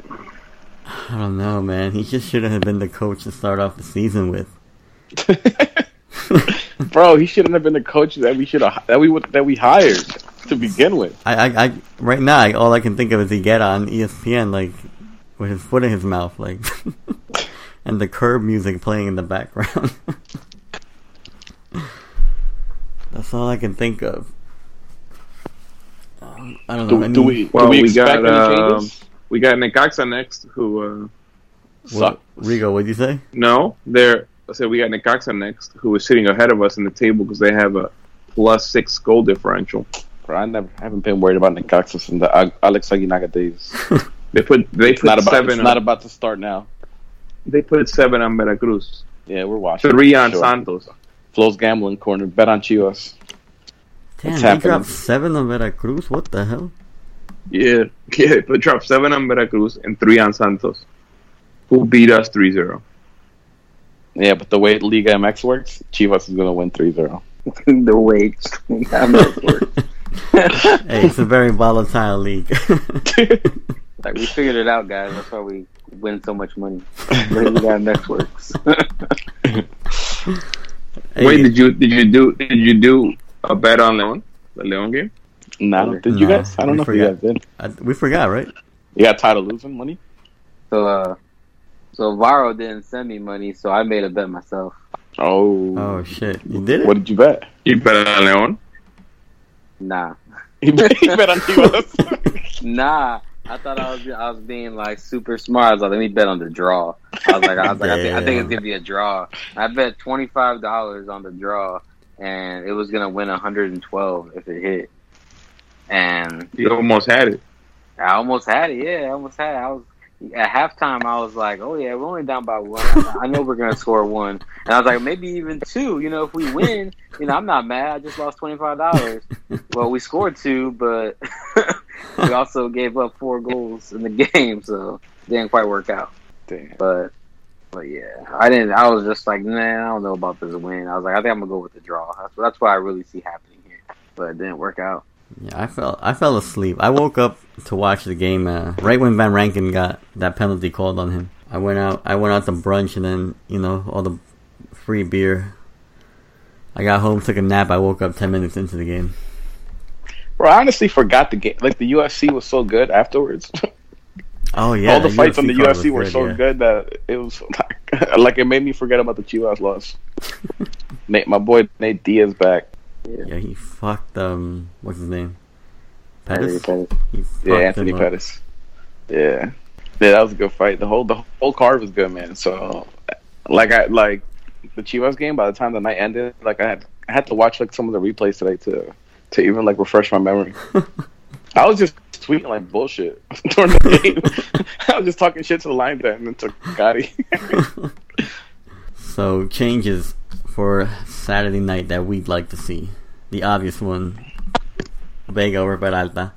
I don't know, man. He just shouldn't have been the coach to start off the season with. Bro, he shouldn't have been the coach that we should have that we that we hired to begin with. I, I, I right now, I, all I can think of is he get on ESPN like with his foot in his mouth, like, [LAUGHS] and the curb music playing in the background. [LAUGHS] That's all I can think of. Um, I don't know. Do, any- do we Well, do we, we got, any um. We got Necaxa next, who uh, what, Suck. Rigo, what'd you say? no, they're. I said we got Necaxa next, who is sitting ahead of us in the table because they have a plus six goal differential. Bro, I never I haven't been worried about Necaxa since the Ag- Alex Aguinaga days. [LAUGHS] They put they It's put not about seven. it's on, not about to start now. they put seven on Veracruz, Yeah, we're watching. three on Sure. Santos. Flo's gambling corner. Bet on Chivas. Damn, It's they happening. dropped seven on Veracruz. What the hell? Yeah, [LAUGHS] yeah. They put drop seven on Veracruz and three on Santos, who beat us 3-0. Yeah, but the way Liga MX works, Chivas is gonna win 3-0. [LAUGHS] the weights. I'm not worried. [LAUGHS] hey, it's a very volatile league. [LAUGHS] like we figured it out, guys. That's why we win so much money. we got networks. [LAUGHS] Hey, Wait, did you did you do did you do a bet on Leon, the Leon game? Nah, did you No, guys? I don't we know if you forgot. guys did. I, we forgot, right? You got tired of losing money? so, uh, so Varo didn't send me money, so I made a bet myself. Oh. Oh shit, you did it. What did you bet? You bet on Leon. Nah, [LAUGHS] You bet, on Chivas. [LAUGHS] nah. I thought I was I was being like super smart. I was like, let me bet on the draw. I was like, I was like, I think, I think it's gonna be a draw. I bet twenty five dollars on the draw, and it was gonna win one hundred and twelve if it hit. And You almost had it. I almost had it. Yeah, I almost had it. I was at halftime. I was like, "Oh yeah, we're only down by one. I know we're gonna score one." And I was like, "Maybe even two. You know, if we win, you know, I'm not mad. I just lost twenty five dollars. well, we scored two, but [LAUGHS] we also gave up four goals in the game, so it didn't quite work out. Damn. But, but yeah, I didn't. I was just like, man, I don't know about this win. I was like, I think I'm gonna go with the draw. That's that's what I really see happening here. But it didn't work out. Yeah, I fell. I fell asleep. I woke up to watch the game uh, right when Van Rankin got that penalty called on him. I went out. I went out to brunch and then you know all the free beer. I got home, took a nap. I woke up ten minutes into the game. Bro, I honestly forgot the game. Like the UFC was so good afterwards. [LAUGHS] Oh yeah, All the fights on the UFC were was so yeah. good that it was [LAUGHS] like, [LAUGHS] like it made me forget about the Chivas loss. Nate, my boy Nate Diaz back. Yeah, he fucked um, what's his name? Pettis. Pettis. Yeah, Anthony. Pettis. Yeah, yeah, that was a good fight. The whole the whole card was good, man. So, like I like the Chivas game. By the time the night ended, like I had I had to watch like some of the replays today to to even like refresh my memory. [LAUGHS] I was just tweeting like bullshit [LAUGHS] during the game. [LAUGHS] I was just talking shit to the line then and then to Gotti. So changes for Saturday night that we'd like to see. The obvious one, Vega over Peralta.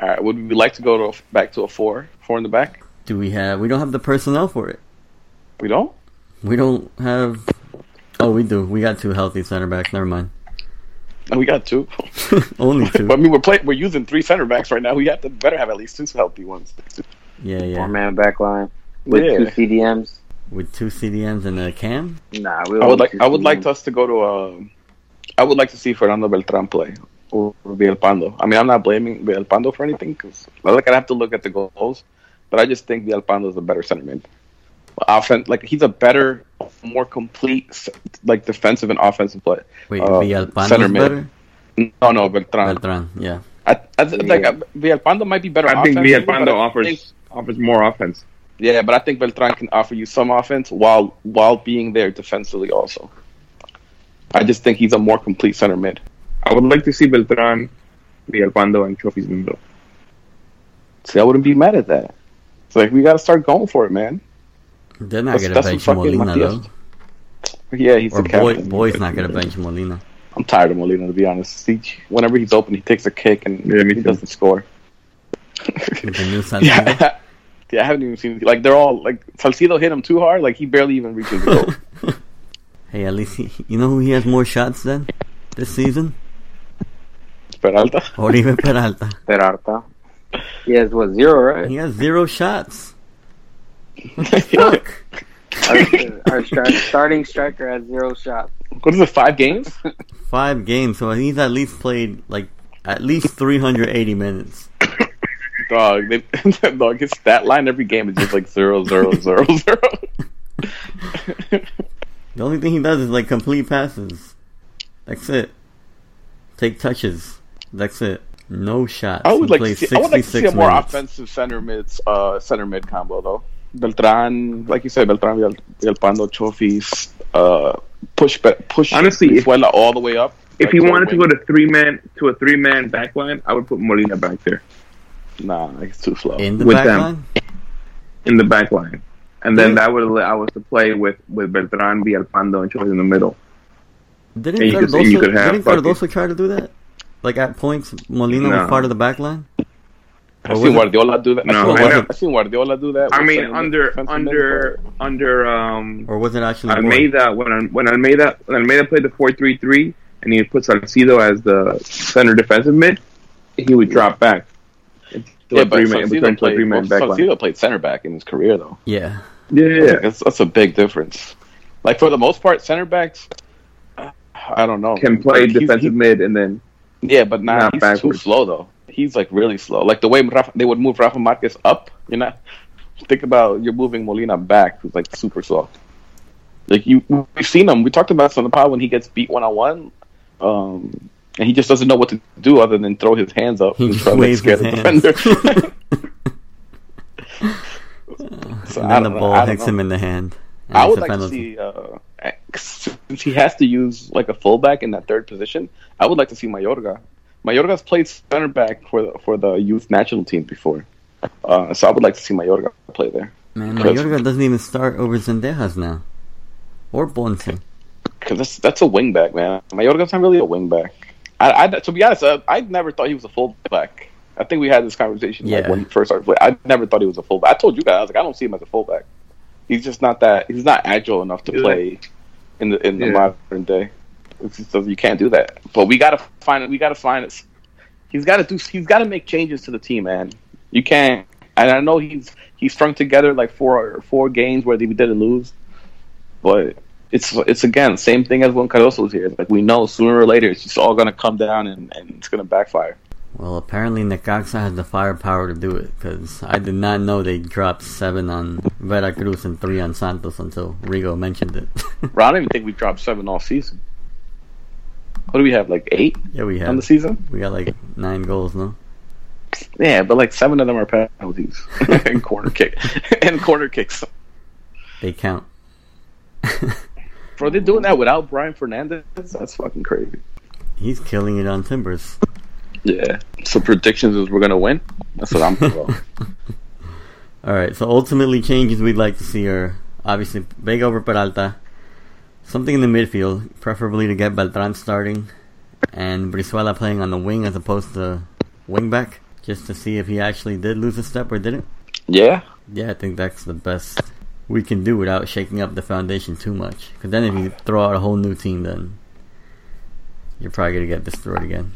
All right, would we like to go to a, back to a four, four in the back? Do we have? We don't have the personnel for it. We don't. We don't have. Oh, we do. We got two healthy center backs. Never mind. No, we got two. [LAUGHS] [LAUGHS] Only two. But I mean, we're playing. We're using three center backs right now. We have to better have at least two healthy ones. Yeah, yeah. Four yeah. man back line with Yeah. two CDMs. With two CDMs and a cam. Nah, we I would like. I would like us to go to a. I would like to see Fernando Beltran play or Villalpando. I mean, I'm not blaming Villalpando for anything because like I have to look at the goals, but I just think Villalpando is a better center mid. Offense, like he's a better, more complete, like defensive and offensive player. Wait, Uh, Villalpando center mid. No, no, Beltran. Beltran, yeah. I, I, th- like uh, Villalpando might be better. I think offensively, but Villalpando offers think- offers more offense. Yeah, but I think Beltran can offer you some offense while while being there defensively also. I just think he's a more complete center mid. I would like to see Beltran, Villalpando, and Chofis in the middle. See, I wouldn't be mad at that. It's like we got to start going for it, man. They're not That's- gonna bench Molina Matias- though. Yeah, he's Or the boy, captain. boy's not gonna bench Molina. I'm tired of Molina to be honest. He, whenever he's open, he takes a kick and Yeah, he doesn't score. With the new [LAUGHS] yeah, yeah, I haven't even seen like they're all like Salcido hit him too hard, like he barely even reaches the goal. [LAUGHS] Hey, at least [LAUGHS] he, you know who he has more shots than this season? Peralta. Oribe Peralta. [LAUGHS] Peralta. He has what zero, right? He has zero shots. [LAUGHS] Fuck. our, our stri- starting striker has zero shots. What is it? Five games? Five games, so he's at least played like at least 380 minutes. Dog, they, dog, his stat line every game is just like zero, zero, zero, zero. The only thing he does is like complete passes. That's it. Take touches. That's it. No shots. I would He like to plays see. I would like to see a 66 more offensive center mid, uh, center mid combo though. Beltran, like you said, Beltran, Vill- Villalpando, Chofis, uh, push, be- push. Honestly, if- Brizuela all the way up. If Like, he wanted to go to three man to a three man back line, I would put Molina back there Nah, he's too slow. In the With back them. line? in the back line, and then Yeah. that would allow us to play with with Beltran, Villalpando, and Choi in the middle. Didn't And you could- you could have didn't Cardoso try to do that? Like at points, Molina No. was part of the back line? I've seen was Guardiola do that. No, I've, seen I Guardiola, know. I've seen Guardiola do that. I with mean, playing under defensive under midfield. under um Or was it actually Boyd? Almeida when when Almeida when Almeida played the four three three and he put Salcido as the center defensive mid, he would drop back. Into Yeah, a but three-man- Salcido into played, three-man well, back. Salcido played center back in his career, though. Yeah. Yeah, yeah, yeah. That's, that's a big difference. Like for the most part, center backs, I don't know, can play Like, defensive he- mid and then yeah, but nah, not he's backwards. too slow though. He's like really slow. Like the way Rafa, they would move Rafa Marquez up. You know, [LAUGHS] think about you're moving Molina back, who's like super slow. Like you, we've seen him. We talked about this on the pod when he gets beat one on one, um, and he just doesn't know what to do other than throw his hands up He and try to scare the defender. [LAUGHS] So and then the don't know. ball hits him in the hand. I would like to see uh, since he has to use like a fullback in that third position. I would like to see Mayorga. Mayorga's played center back for the, for the youth national team before, uh, so I would like to see Mayorga play there Man, Mayorga doesn't even start over Zendejas now. Or Ponce. because that's that's a wing back, man. Mayorga's not really a wing back. I, I to be honest, I, I never thought he was a fullback. I think we had this conversation like when he first started playing. I never thought he was a fullback. I told you guys, I was like, I don't see him as a fullback. He's just not that. He's not agile enough to Yeah. play in the in the Yeah. modern day. It's just, you can't do that. But we gotta find it. We gotta find it. He's got to do. He's got to make changes to the team, man. You can't. And I know he's he's strung together like four four games where they didn't lose, but it's it's again same thing as when Cardoso was here. Like we know sooner or later it's just all gonna come down and, and it's gonna backfire. Well, apparently Necaxa has the firepower to do it, because I did not know they dropped seven on Veracruz and three on Santos until Rigo mentioned it. [LAUGHS] Bro, I don't even think we dropped seven all season. What do we have? Like eight yeah, we have on the season? We got like nine goals, no? Yeah, but like seven of them are penalties [LAUGHS] and corner kick [LAUGHS] and corner kicks. They count. Bro, they're doing that without Brian Fernandez. That's fucking crazy. He's killing it on Timbers. Yeah. So predictions is we're gonna win. That's what I'm. Well, [LAUGHS] Alright, so ultimately changes we'd like to see are obviously Vega over Peralta, something in the midfield, preferably to get Beltran starting, and Brizuela playing on the wing as opposed to wing back, just to see if he actually did lose a step or didn't. yeah. Yeah, I think that's the best we can do without shaking up the foundation too much. Because then if you throw out a whole new team, then you're probably going to get destroyed again.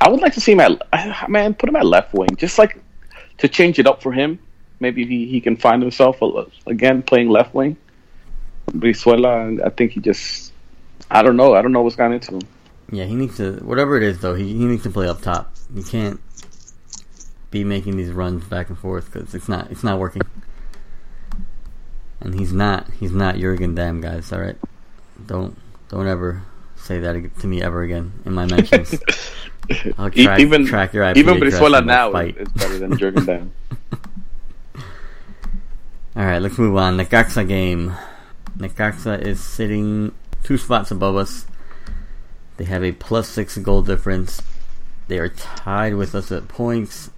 I would like to see my uh, man put him at left wing, just like to change it up for him. Maybe he, he can find himself a- again playing left wing. Brizuela, I think he just I don't know. I don't know what's gone into him. Yeah, he needs to, whatever it is though, he, he needs to play up top. He can't be making these runs back and forth because it's not, it's not working. And he's not, he's not Jurgen Damm, guys, alright? Don't, don't ever say that to me ever again in my mentions. [LAUGHS] I'll track- even track your IP even Brizuela now is, better than Jurgen Damm. [LAUGHS] Alright, let's move on. Necaxa game. Necaxa is sitting two spots above us. They have a plus six goal difference. They are tied with us at points.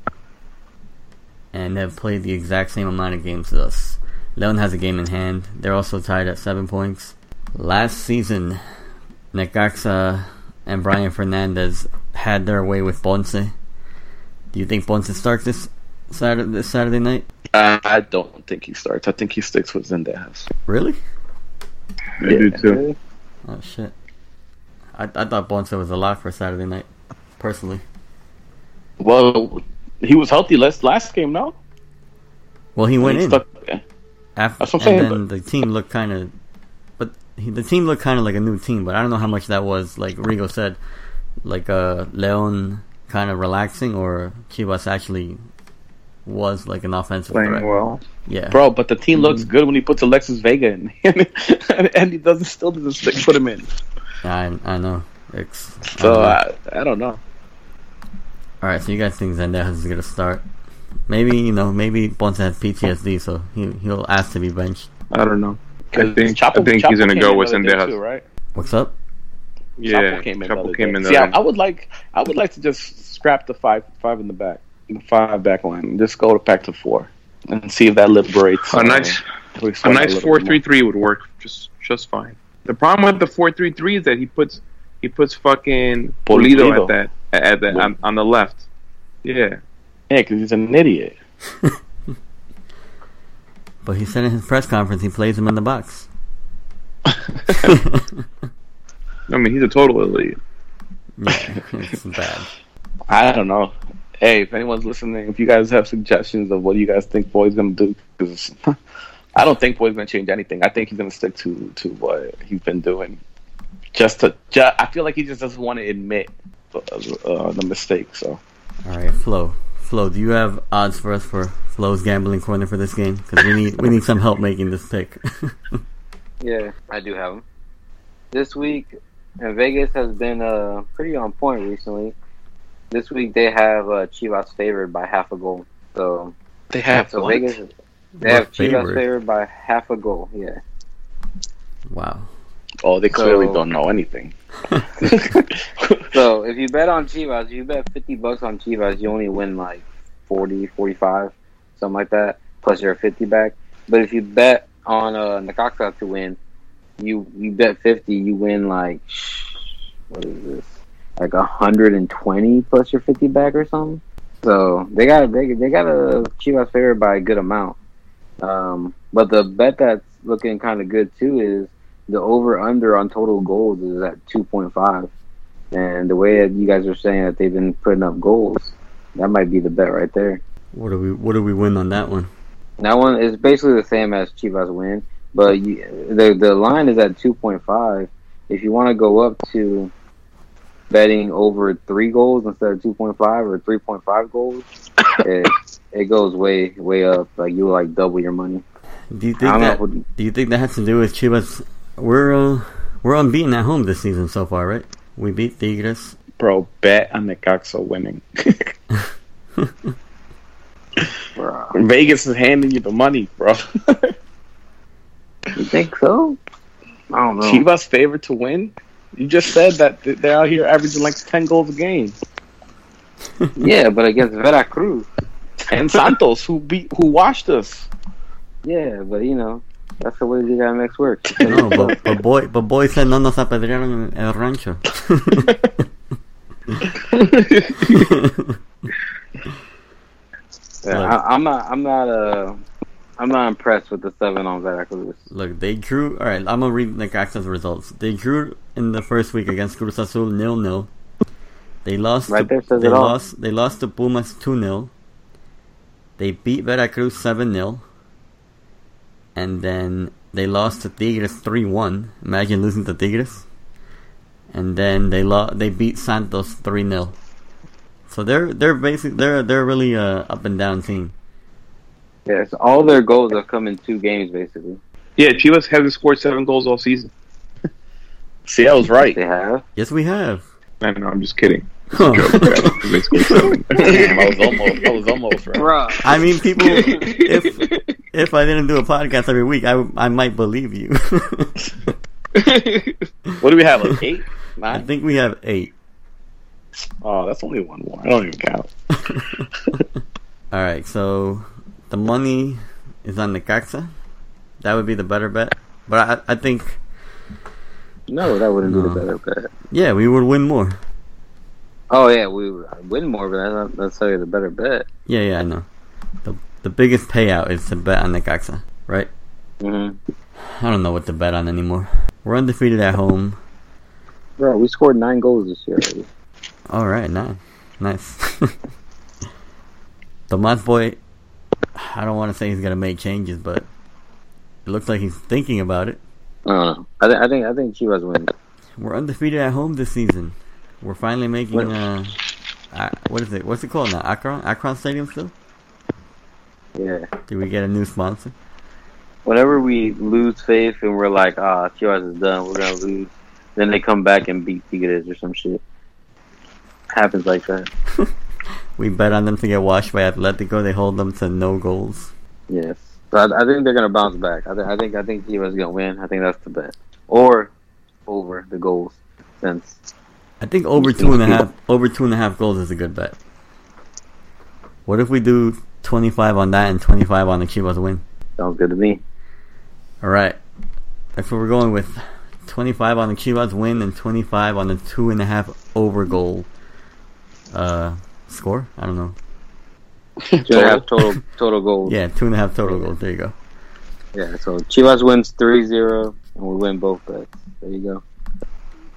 And have played the exact same amount of games as us. Leon has a game in hand. They're also tied at seven points. Last season, Necaxa and Brian Fernandez had their way with Ponce. Do you think Ponce starts this Saturday, this Saturday night? Uh, I don't think he starts. I think he sticks with Zendejas. Really? I do too. Oh shit! I I thought Ponce was a lock for Saturday night, personally. Well, he was healthy last last game, no? Well, he went He in stuck- after, That's what I'm and saying, then the team looked kind of, but he, the team looked kind of like a new team. But I don't know how much that was. Like Rigo said, like uh Leon kind of relaxing, or Chivas actually was like an offensive Playing threat. well. Yeah, Bro, but the team Mm-hmm. looks good when he puts Alexis Vega in, [LAUGHS] and he doesn't still doesn't stick, put him in. I I know. It's, I So don't know. I, I don't know. All right, so you guys think Zendejas is gonna start? Maybe you know, maybe Ponce has PTSD, so he he'll ask to be benched. I don't know. I think Chapo- I think Chapo he's gonna go with the other day Zendejas. too, right? What's up? Yeah, Chapo came in. Chapo came in the See, I, I would like, I would like to just scrap the five, five in the back, the five back line, and just go back to four, and see if that liberates. A uh, nice, liberates a nice little four bit three three would work just just fine. The problem with the four three three is that he puts he puts fucking Pulido Pulido. at that at that on, on the left. Yeah, more. Yeah, because he's an idiot. [LAUGHS] But he said in his press conference he plays him in the box. [LAUGHS] I mean he's a total elite. Yeah, it's bad. [LAUGHS] I don't know. Hey, if anyone's listening, if you guys have suggestions of what you guys think Boyd's gonna do, because I don't think Boyd's gonna change anything. I think he's gonna stick to to what he's been doing. Just to, ju- I feel like he just doesn't want to admit uh, uh, the mistake. So All right, Flo. Flo, do you have odds for us for Flo's gambling corner for this game? Because we need we need some help making this pick. [LAUGHS] Yeah, I do have them. This week, and Vegas has been uh, pretty on point recently. This week they have uh, Chivas favored by half a goal. So, they have so what? Vegas they What have Chivas favored? favored by half a goal. Yeah. wow. Oh, they clearly So- don't know anything. [LAUGHS] So if you bet on Chivas, you bet fifty bucks on Chivas, you only win like 40, 45, something like that. Plus your fifty back. But if you bet on uh, Necaxa to win, you you bet fifty, you win like what is this? Like hundred and twenty plus your fifty back or something. So they got they they got a Chivas favored by a good amount. Um, but the bet that's looking kind of good too is the over under on total goals is at two point five. And the way that you guys are saying that they've been putting up goals, that might be the bet right there. What do we what do we win on that one? That one is basically the same as Chivas win, but you, the the line is at two point five. If you want to go up to betting over three goals instead of two point five or three point five goals, [COUGHS] it it goes way way up. Like you like double your money. Do you think know. that do you think that has to do with Chivas? We're uh, we're unbeaten at home this season so far, right? We beat Tigres. Bro, bet on Necaxa winning. bro. [LAUGHS] Vegas is handing you the money, bro. You think so? I don't know. Chivas favored to win. You just said that they're out here averaging like ten goals a game. [LAUGHS] Yeah, but against Veracruz. And Santos, who beat, who washed us. Yeah, but you know, that's the way the dynamics work. [LAUGHS] No, but, but [LAUGHS] boy, but boy said no nos apedrearon en el rancho. [LAUGHS] Yeah, I, I'm not. I'm not. Uh, I'm not impressed with the seven on Veracruz. Look, they drew. All right, I'm gonna read Necaxa's results. They drew in the first week against Cruz Azul nil nil. They lost. Right to, there they it all. lost. They lost to Pumas two 0 They beat Veracruz seven 0 and then they lost to Tigres three one. Imagine losing to Tigres. And then they lo- They beat Santos three 0 So they're they're basic. They're they're really a up and down team. Yes, all their goals have come in two games, basically. Yeah, Chivas hasn't scored seven goals all season. [LAUGHS] See, I was right. They have. Yes, we have. I know, I'm just kidding. Huh. Joke, yeah, they scored seven. Damn, I was almost, I was almost right. Bruh. I mean, people. If [LAUGHS] if I didn't do a podcast every week, I I might believe you. [LAUGHS] What do we have? Like eight, I think we have eight. Oh, that's only one more. I don't even count. [LAUGHS] All right, so the money is on Necaxa. That would be the better bet. But I, I think, No, that wouldn't be the better bet. yeah, we would win more. Oh yeah, we win more, but that's not necessarily the better bet. Yeah, yeah, I know. The the biggest payout is to bet on Necaxa, right? hmm I don't know what to bet on anymore. We're undefeated at home. Bro, we scored nine goals this year. Already. All right, nice, nice. [LAUGHS] Tomas boy, I don't want to say he's gonna make changes, but it looks like he's thinking about it. I don't know. I, th- I think I think Chivas wins. We're undefeated at home this season. We're finally making What- uh, uh what is it? What's it called now? Akron? Akron Stadium still? Yeah. Did we get a new sponsor? Whenever we lose faith and we're like, ah, Chivas is done, we're gonna lose. Then they come back and beat Tigres or some shit. Happens like that. [LAUGHS] We bet on them to get washed by Atletico. They hold them to no goals. Yes. So I, I think they're gonna bounce back. I, th- I think I think is gonna win. I think that's the bet. Or over the goals. defense. I think over two and a half over two and a half goals is a good bet. What if we do twenty five on that and twenty five on the Chivas win? Sounds good to me. All right, that's what we're going with. Twenty five on the Chivas win and twenty five on the two and a half over goal. Uh, score? I don't know. Two and a half total total goals. [LAUGHS] Yeah, two and a half total goals. There you go. Yeah, so Chivas wins 3-0, and we win both bets. There you go.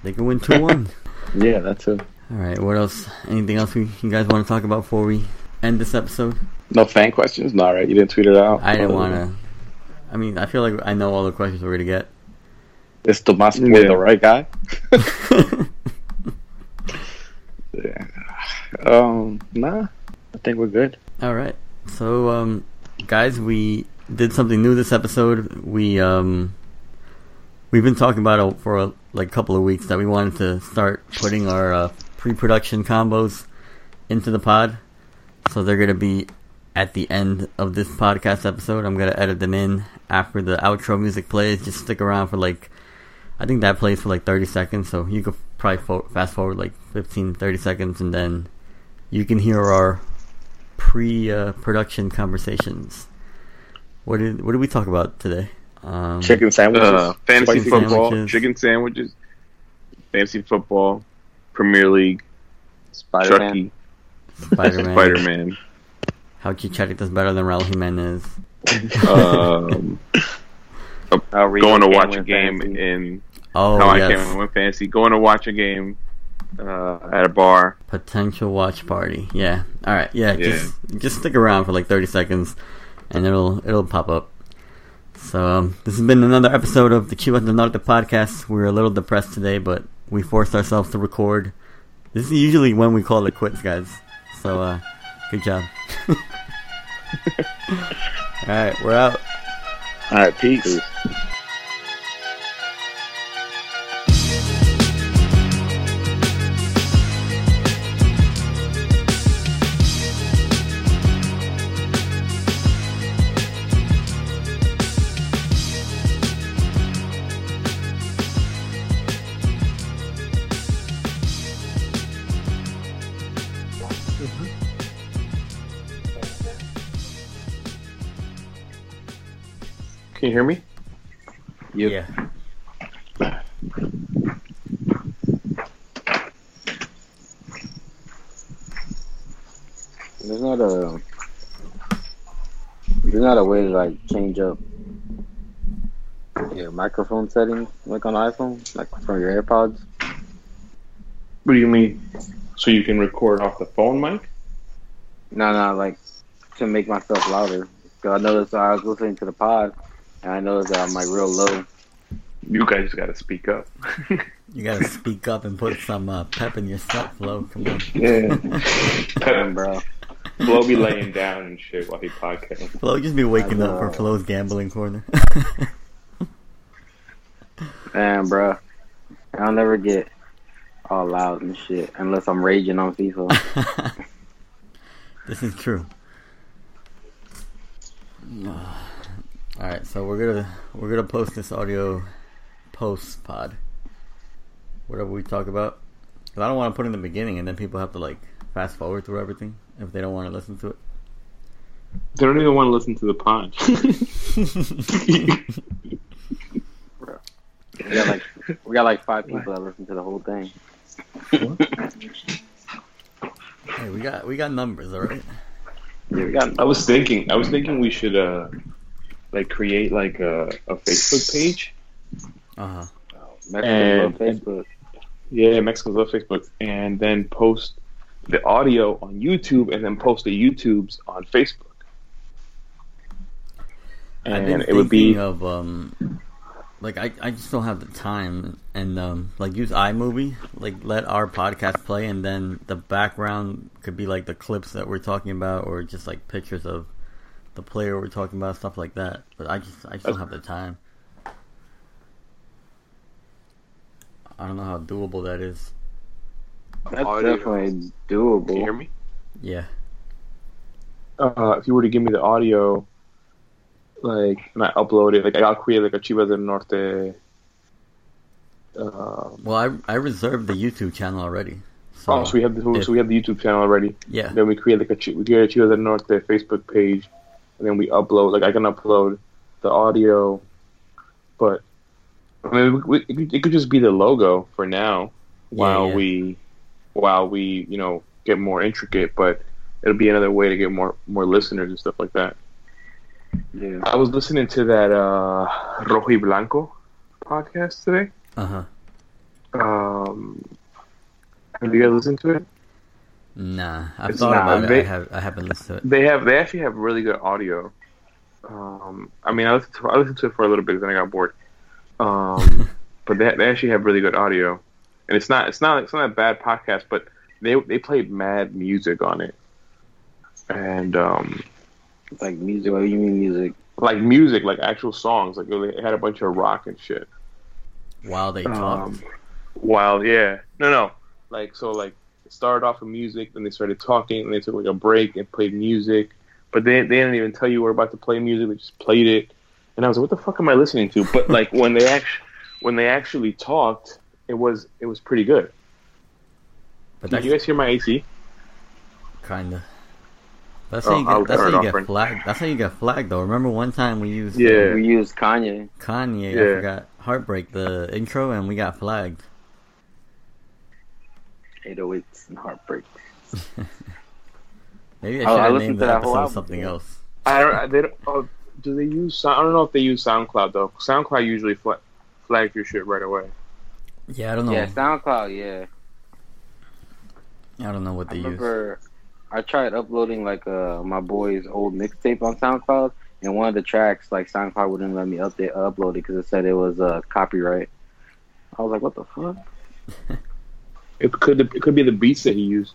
They can win two one. [LAUGHS] Yeah, that's it. All right. What else? Anything else we, you guys want to talk about before we end this episode? No fan questions? No, right? You didn't tweet it out? I didn't want to. I mean, I feel like I know all the questions we're gonna get. Is Tomas Yeah. the right guy? [LAUGHS] yeah. Um, nah. I think we're good. All right. So, um, guys, we did something new this episode. We um, we've been talking about it for a, like a couple of weeks that we wanted to start putting our uh, pre-production combos into the pod. So they're gonna be at the end of this podcast episode. I'm gonna edit them in after the outro music plays. Just stick around for like, I think that plays for like 30 seconds. So you could probably fo- fast forward like 15, 30 seconds, and then you can hear our pre-production conversations. What did what did we talk about today? Um, Chicken sandwiches. Uh, fantasy Spicy football, sandwiches. chicken sandwiches, fantasy football, Premier League, Spider-Man. Chucky, Spider-Man. Spider Man. How Chicharito does better than Raul Jimenez. um, [LAUGHS] How going to watch a game fantasy. in Oh how I yes, can't win fantasy. Going to watch a game uh, at a bar. potential watch party. Yeah. All right. Yeah. Yeah. Just just stick around for like 30 seconds, and it'll it'll pop up. So um, this has been another episode of the Chivas del Norte podcast. We're a little depressed today, but we forced ourselves to record. This is usually when we call it quits, guys. So uh, good job. [LAUGHS] All right, we're out. All right, peace. Can you hear me? Yep. Yeah. There's not a there's not a way to like change up your microphone settings like on iPhone, like from your AirPods. What do you mean? So you can record off the phone mic? No, no, like to make myself louder. Cause I noticed I was listening to the pod, and I know that I'm like real low. You guys got to speak up. [LAUGHS] You gotta speak up and put some uh, pep in your step, Flo. Come on. yeah. [LAUGHS] Damn, bro. Flo be laying down and shit while he podcasts. Flo just be waking up for. Flo's gambling corner. [LAUGHS] Damn, bro. I'll never get all loud and shit unless I'm raging on FIFA. this is true. [SIGHS] [SIGHS] All right, so we're gonna we're gonna post this audio post pod. Whatever we talk about, 'Cause I don't want to put it in the beginning and then people have to like fast forward through everything if they don't want to listen to it. They don't even want to listen to the pod. [LAUGHS] we got like we got like five people that listen to the whole thing. hey, we got we got numbers, all right. Yeah, we got I was thinking, I was thinking we should uh, like create like a, a Facebook page. Uh huh. Mexicans And- Facebook. Yeah, Mexicans love Facebook, and then post the audio on YouTube, and then post the YouTubes on Facebook. I've been And it would be of um, like I, I just don't have the time and um, like use iMovie, like let our podcast play, and then the background could be like the clips that we're talking about, or just like pictures of the player we're talking about, stuff like that. But I just I just don't have the time. I don't know how doable that is. That's Audio. definitely doable. Can you hear me? Yeah, Uh, if you were to give me the audio, like, and I upload it, like I'll create like a Chivas del Norte Uh, Well, I I reserved the YouTube channel already. So, oh, so we have the if- so we have the YouTube channel already. yeah. Then we create like a we create a Chivas del Norte Facebook page, and then we upload. Like I can upload the audio, but I mean, we, we, it, could, it could just be the logo for now, while yeah. we while we you know get more intricate. But it'll be another way to get more more listeners and stuff like that. Yeah. I was listening to that uh, Rojo y Blanco podcast today. Uh huh. Um, have you guys listened to it? Nah, I've It's thought not- about it. they- I have I haven't listened to it. They have. They actually have really good audio. Um, I mean, I listened to I listened to it for a little bit, then I got bored. Um, [LAUGHS] but they, they actually have really good audio, and it's not it's not it's not a bad podcast, but they they played mad music on it, and um, Like music. What do you mean music? like music, like actual songs, like they had a bunch of rock and shit. While they talk. Um, while yeah, no, no, like so, like it started off with music, then they started talking, and they took like a break and played music, but they they didn't even tell you we're about to play music; they just played it, and I was like, what the fuck am I listening to? But like when they actually when they actually talked, it was it was pretty good. but Did you guys hear my AC? kinda. That's Oh, how you I'll get. That's how you get flagged. That's how you get flagged, though. Remember one time we used Yeah. uh, We used Kanye. Kanye. I forgot Heartbreak, the intro, and we got flagged. 808s and heartbreak. [LAUGHS] Maybe I Oh, should I have listened named to the that whole episode album, something else. I don't. They don't. Oh, do they use? I don't know if they use SoundCloud though. SoundCloud usually fla- flags your shit right away. Yeah, I don't know. Yeah, SoundCloud. Yeah. I don't know what I they use. I tried uploading like uh my boy's old mixtape on SoundCloud, and one of the tracks like SoundCloud wouldn't let me update upload it because it said it was uh copyright. I was like, what the fuck? [LAUGHS] It could. It could be the beats that he used.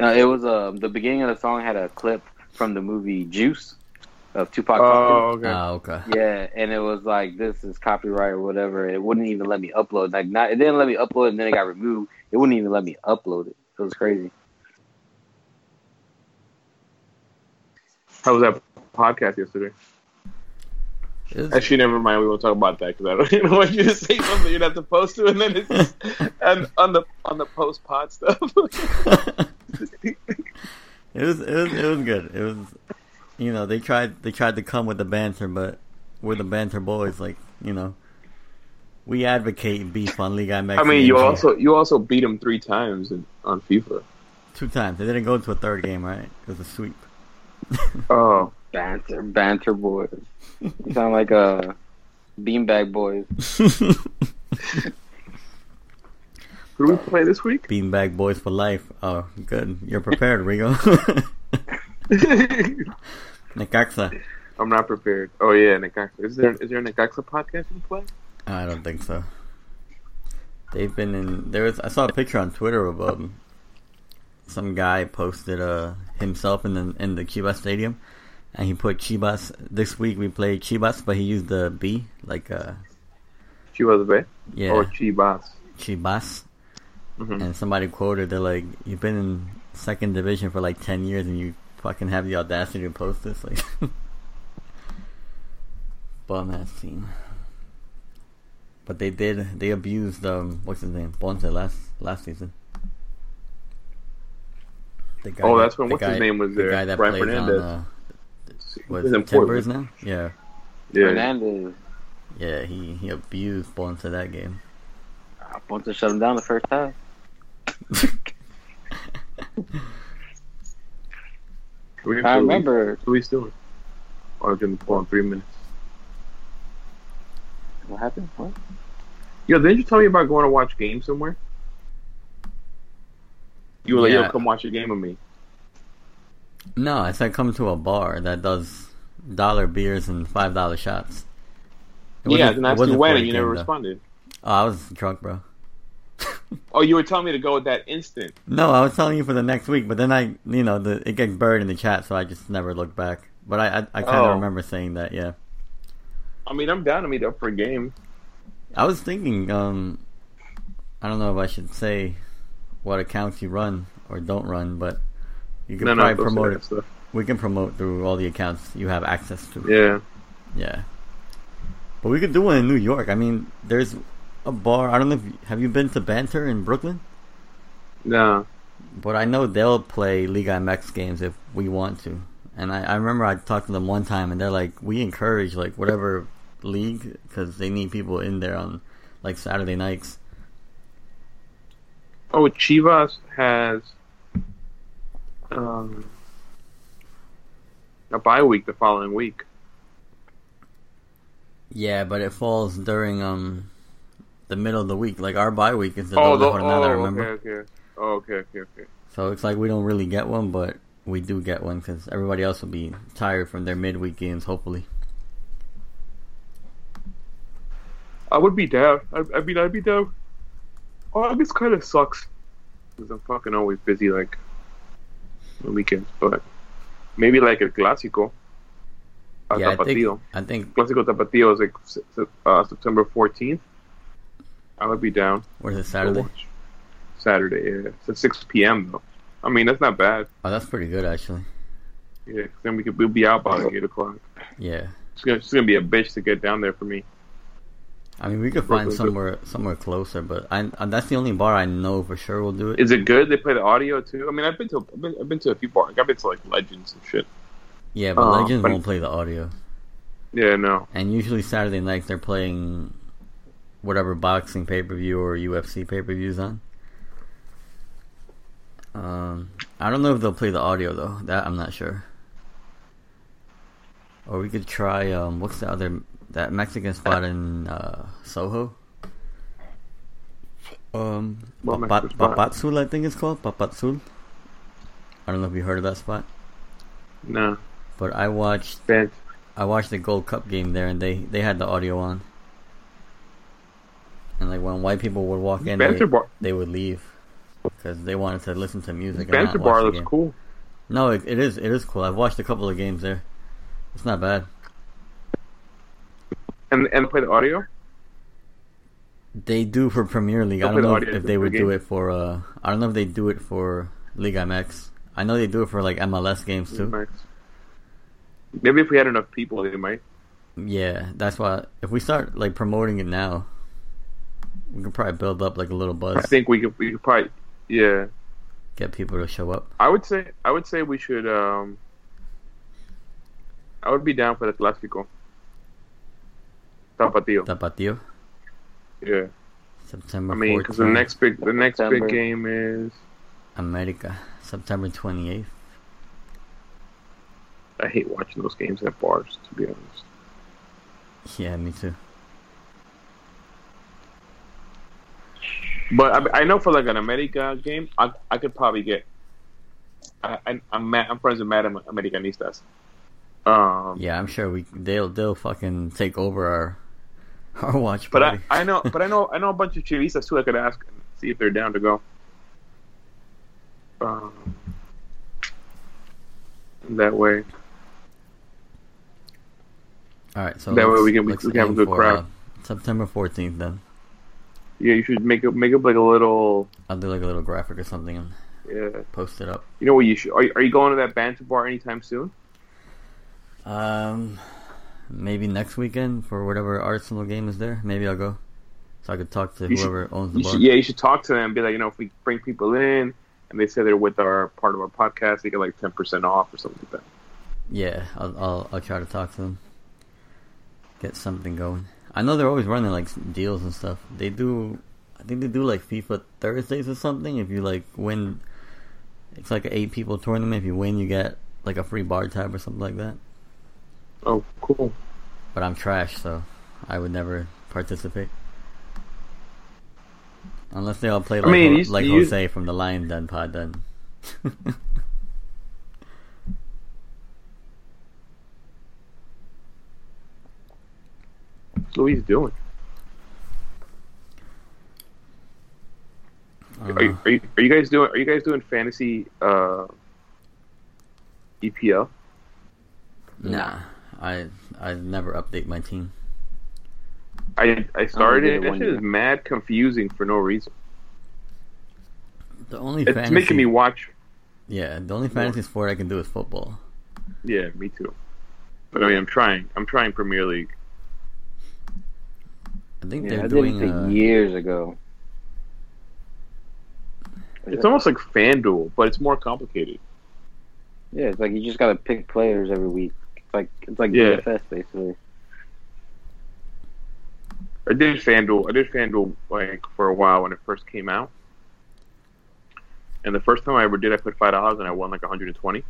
Uh, it was uh the beginning of the song had a clip from the movie Juice of Tupac. Oh, okay. Ah, okay. Yeah, and it was like this is copyright or whatever. It wouldn't even let me upload. Like not, it didn't let me upload, and then it got removed. It wouldn't even let me upload it. It was crazy. How was that podcast yesterday? Was- Actually, never mind. We won't talk about that because I don't [LAUGHS] even want you to say something you're not supposed to, and then it's [LAUGHS] and on the on the post pod stuff. [LAUGHS] it was it was it was good. It was you know they tried they tried to come with the banter, but we're the banter boys. Like you know, we advocate beef on Liga MX. I mean, you games also you also beat them three times in, on FIFA. two times. They didn't go to a third game, right? It was a sweep. Oh, Banter, banter boys. You sound like uh, beanbag boys. [LAUGHS] who do we play this week? Beanbag boys for life. Oh, good. You're prepared, Rigo. [LAUGHS] Necaxa. I'm not prepared. Oh yeah, Necaxa. Is there is there a Necaxa podcast you can play? I don't think so. They've been in. There was. I saw a picture on Twitter of um, some guy posted uh himself in the in the Chivas stadium, and he put Chivas. This week we played Chivas, but he used the B like uh Chivas Bay yeah or Chivas? Chivas. Mhm. And somebody quoted they're like, "You've been in second division for like ten years, and you fucking have the audacity to post this." Like, [LAUGHS] bum ass team. But they did. They abused um, what's his name, Ponce last last season. The guy Oh, that- that's when- what's his name was the there? guy that Brian Fernandez. on uh, what He's in Timbers now. Yeah, Yeah. Fernandez. yeah. He he abused Ponce that game. I want to shut him down the first time. [LAUGHS] We have I remember What are we doing? I'm gonna pull in three minutes. what happened. What? Yo, didn't you tell me about going to watch games somewhere? You were like, yo, come watch a game with me. No, I said come to a bar that does dollar beers and five dollar shots. Yeah, it asked you when, and you never though. responded. Oh, I was drunk, bro. [LAUGHS] Oh, you were telling me to go at that instant. No, I was telling you for the next week, but then I, you know, the, it gets buried in the chat, so I just never looked back. But I, I, I kind of Oh. remember saying that. Yeah, I mean, I'm down to meet up for a game. I was thinking. Um, I don't know if I should say what accounts you run or don't run, but you can No, no, probably don't promote it. stuff. We can promote through all the accounts you have access to. Yeah. Yeah. But we could do one in New York. I mean, there's a bar. I don't know if you, have you been to Banter in Brooklyn, No. but I know they'll play Liga MX games if we want to. And I, I remember I talked to them one time, and they're like, we encourage like whatever league because they need people in there on like Saturday nights. Oh, Chivas has um, a bye week the following week. Yeah, but it falls during um the middle of the week. Like our bye week is the Oh, the, Jornada, oh, remember? okay, okay. Oh, okay, okay, okay. So it's like we don't really get one, but we do get one because everybody else will be tired from their midweek games, hopefully. I would be down. I, I mean, I'd be down. August kind of sucks because I'm fucking always busy, like on weekends. But maybe like a clásico. A yeah, I think. I think Clásico Tapatio is like uh, September 14th. I would be down. what is it Saturday? Saturday, yeah. It's at 6 p.m. though. I mean, that's not bad. Oh, that's pretty good actually. Yeah, then we could we'll be out by like 8 o'clock. Yeah, It's gonna, it's gonna be a bitch to get down there for me. I mean we could find Brooklyn's a- somewhere somewhere closer, but I, I that's the only bar I know for sure will do it. Is it good? They play the audio too. I mean, I've been to I've been, I've been to a few bars. I've been to like Legends and shit. yeah, but uh, Legends but- won't play the audio, Yeah, no. and usually Saturday nights they're playing whatever boxing pay per view or UFC pay per views on. Um, I don't know if they'll play the audio though. That I'm not sure. Or we could try um, what's the other that Mexican spot in uh, Soho? Um, What Papat- Papatzul, I think it's called Papatzul. I don't know if you heard of that spot, No. but I watched Bad. I watched the Gold Cup game there, and they they had the audio on. And like when white people would walk in, they, bar. they would leave because they wanted to listen to music. and Banter not bar the looks cool. No, it, it is. It is cool. I've watched a couple of games there. It's not bad. And and play the audio. They do for Premier League. I They'll don't know the if, if they would the do it for. uh I don't know if they do it for League MX. I know they do it for like MLS games too. Maybe if we had enough people, they might. Yeah, that's why. If we start like promoting it now, we could probably build up like a little buzz. I think we could we could probably. Yeah, get people to show up. I would say I would say we should. um I would be down for the clásico. Tapatio. Tapatio, Yeah. September. I mean, because the next big the next September. big game is. America, September twenty eighth. I hate watching those games at bars. To be honest. Yeah, me too. But I, I know for like an America game, I I could probably get. I, I I'm mad, I'm friends with Madam Americanistas. Um, Yeah, I'm sure we they'll they'll fucking take over our [LAUGHS] our watch but I, party. I know but I know I [LAUGHS] know a bunch of chivistas too. I could ask and see if they're down to go. Um, that way, All right, so that way we can- we can have a good for, crowd. uh, September fourteenth, then yeah, you should make it make up like a little. I'll do like a little graphic or something and Yeah, post it up. you know what you should. Are, you- are you going to that banter bar anytime soon? Um, maybe next weekend for whatever Arsenal game is there. Maybe I'll go, so I could talk to You should- whoever owns the bar. should, yeah, you should talk to them. Be like, you know, if we bring people in and they say they're with our part of our podcast, they get like ten percent off or something like that. Yeah, I'll, I'll I'll try to talk to them. Get something going. I know they're always running like deals and stuff. They do. I think they do like FIFA Thursdays or something. If you like win, it's like an eight people tournament. If you win, you get like a free bar tab or something like that. Oh, cool. But I'm trash, so I would never participate. Unless they all play like, mean, you- like you- Jose from the Lion Den pod, then. [LAUGHS] What's Luis doing? Uh, Are, you, are you are you guys doing Are you guys doing fantasy uh, EPL? nah, I I never update my team. I I started did it. it That one shit is mad confusing for no reason. The only It's fantasy, making me watch. yeah, the only fantasy sport I can do is football. Yeah, me too. But I mean, I'm trying. I'm trying Premier League. I think Yeah, they're I did doing. it Uh, years ago. It's almost like FanDuel, but it's more complicated. Yeah, it's like you just gotta pick players every week. It's like it's like Yeah. DFS basically. I did FanDuel. I did FanDuel like for a while when it first came out. And the first time I ever did, I put five dollars and I won like 120.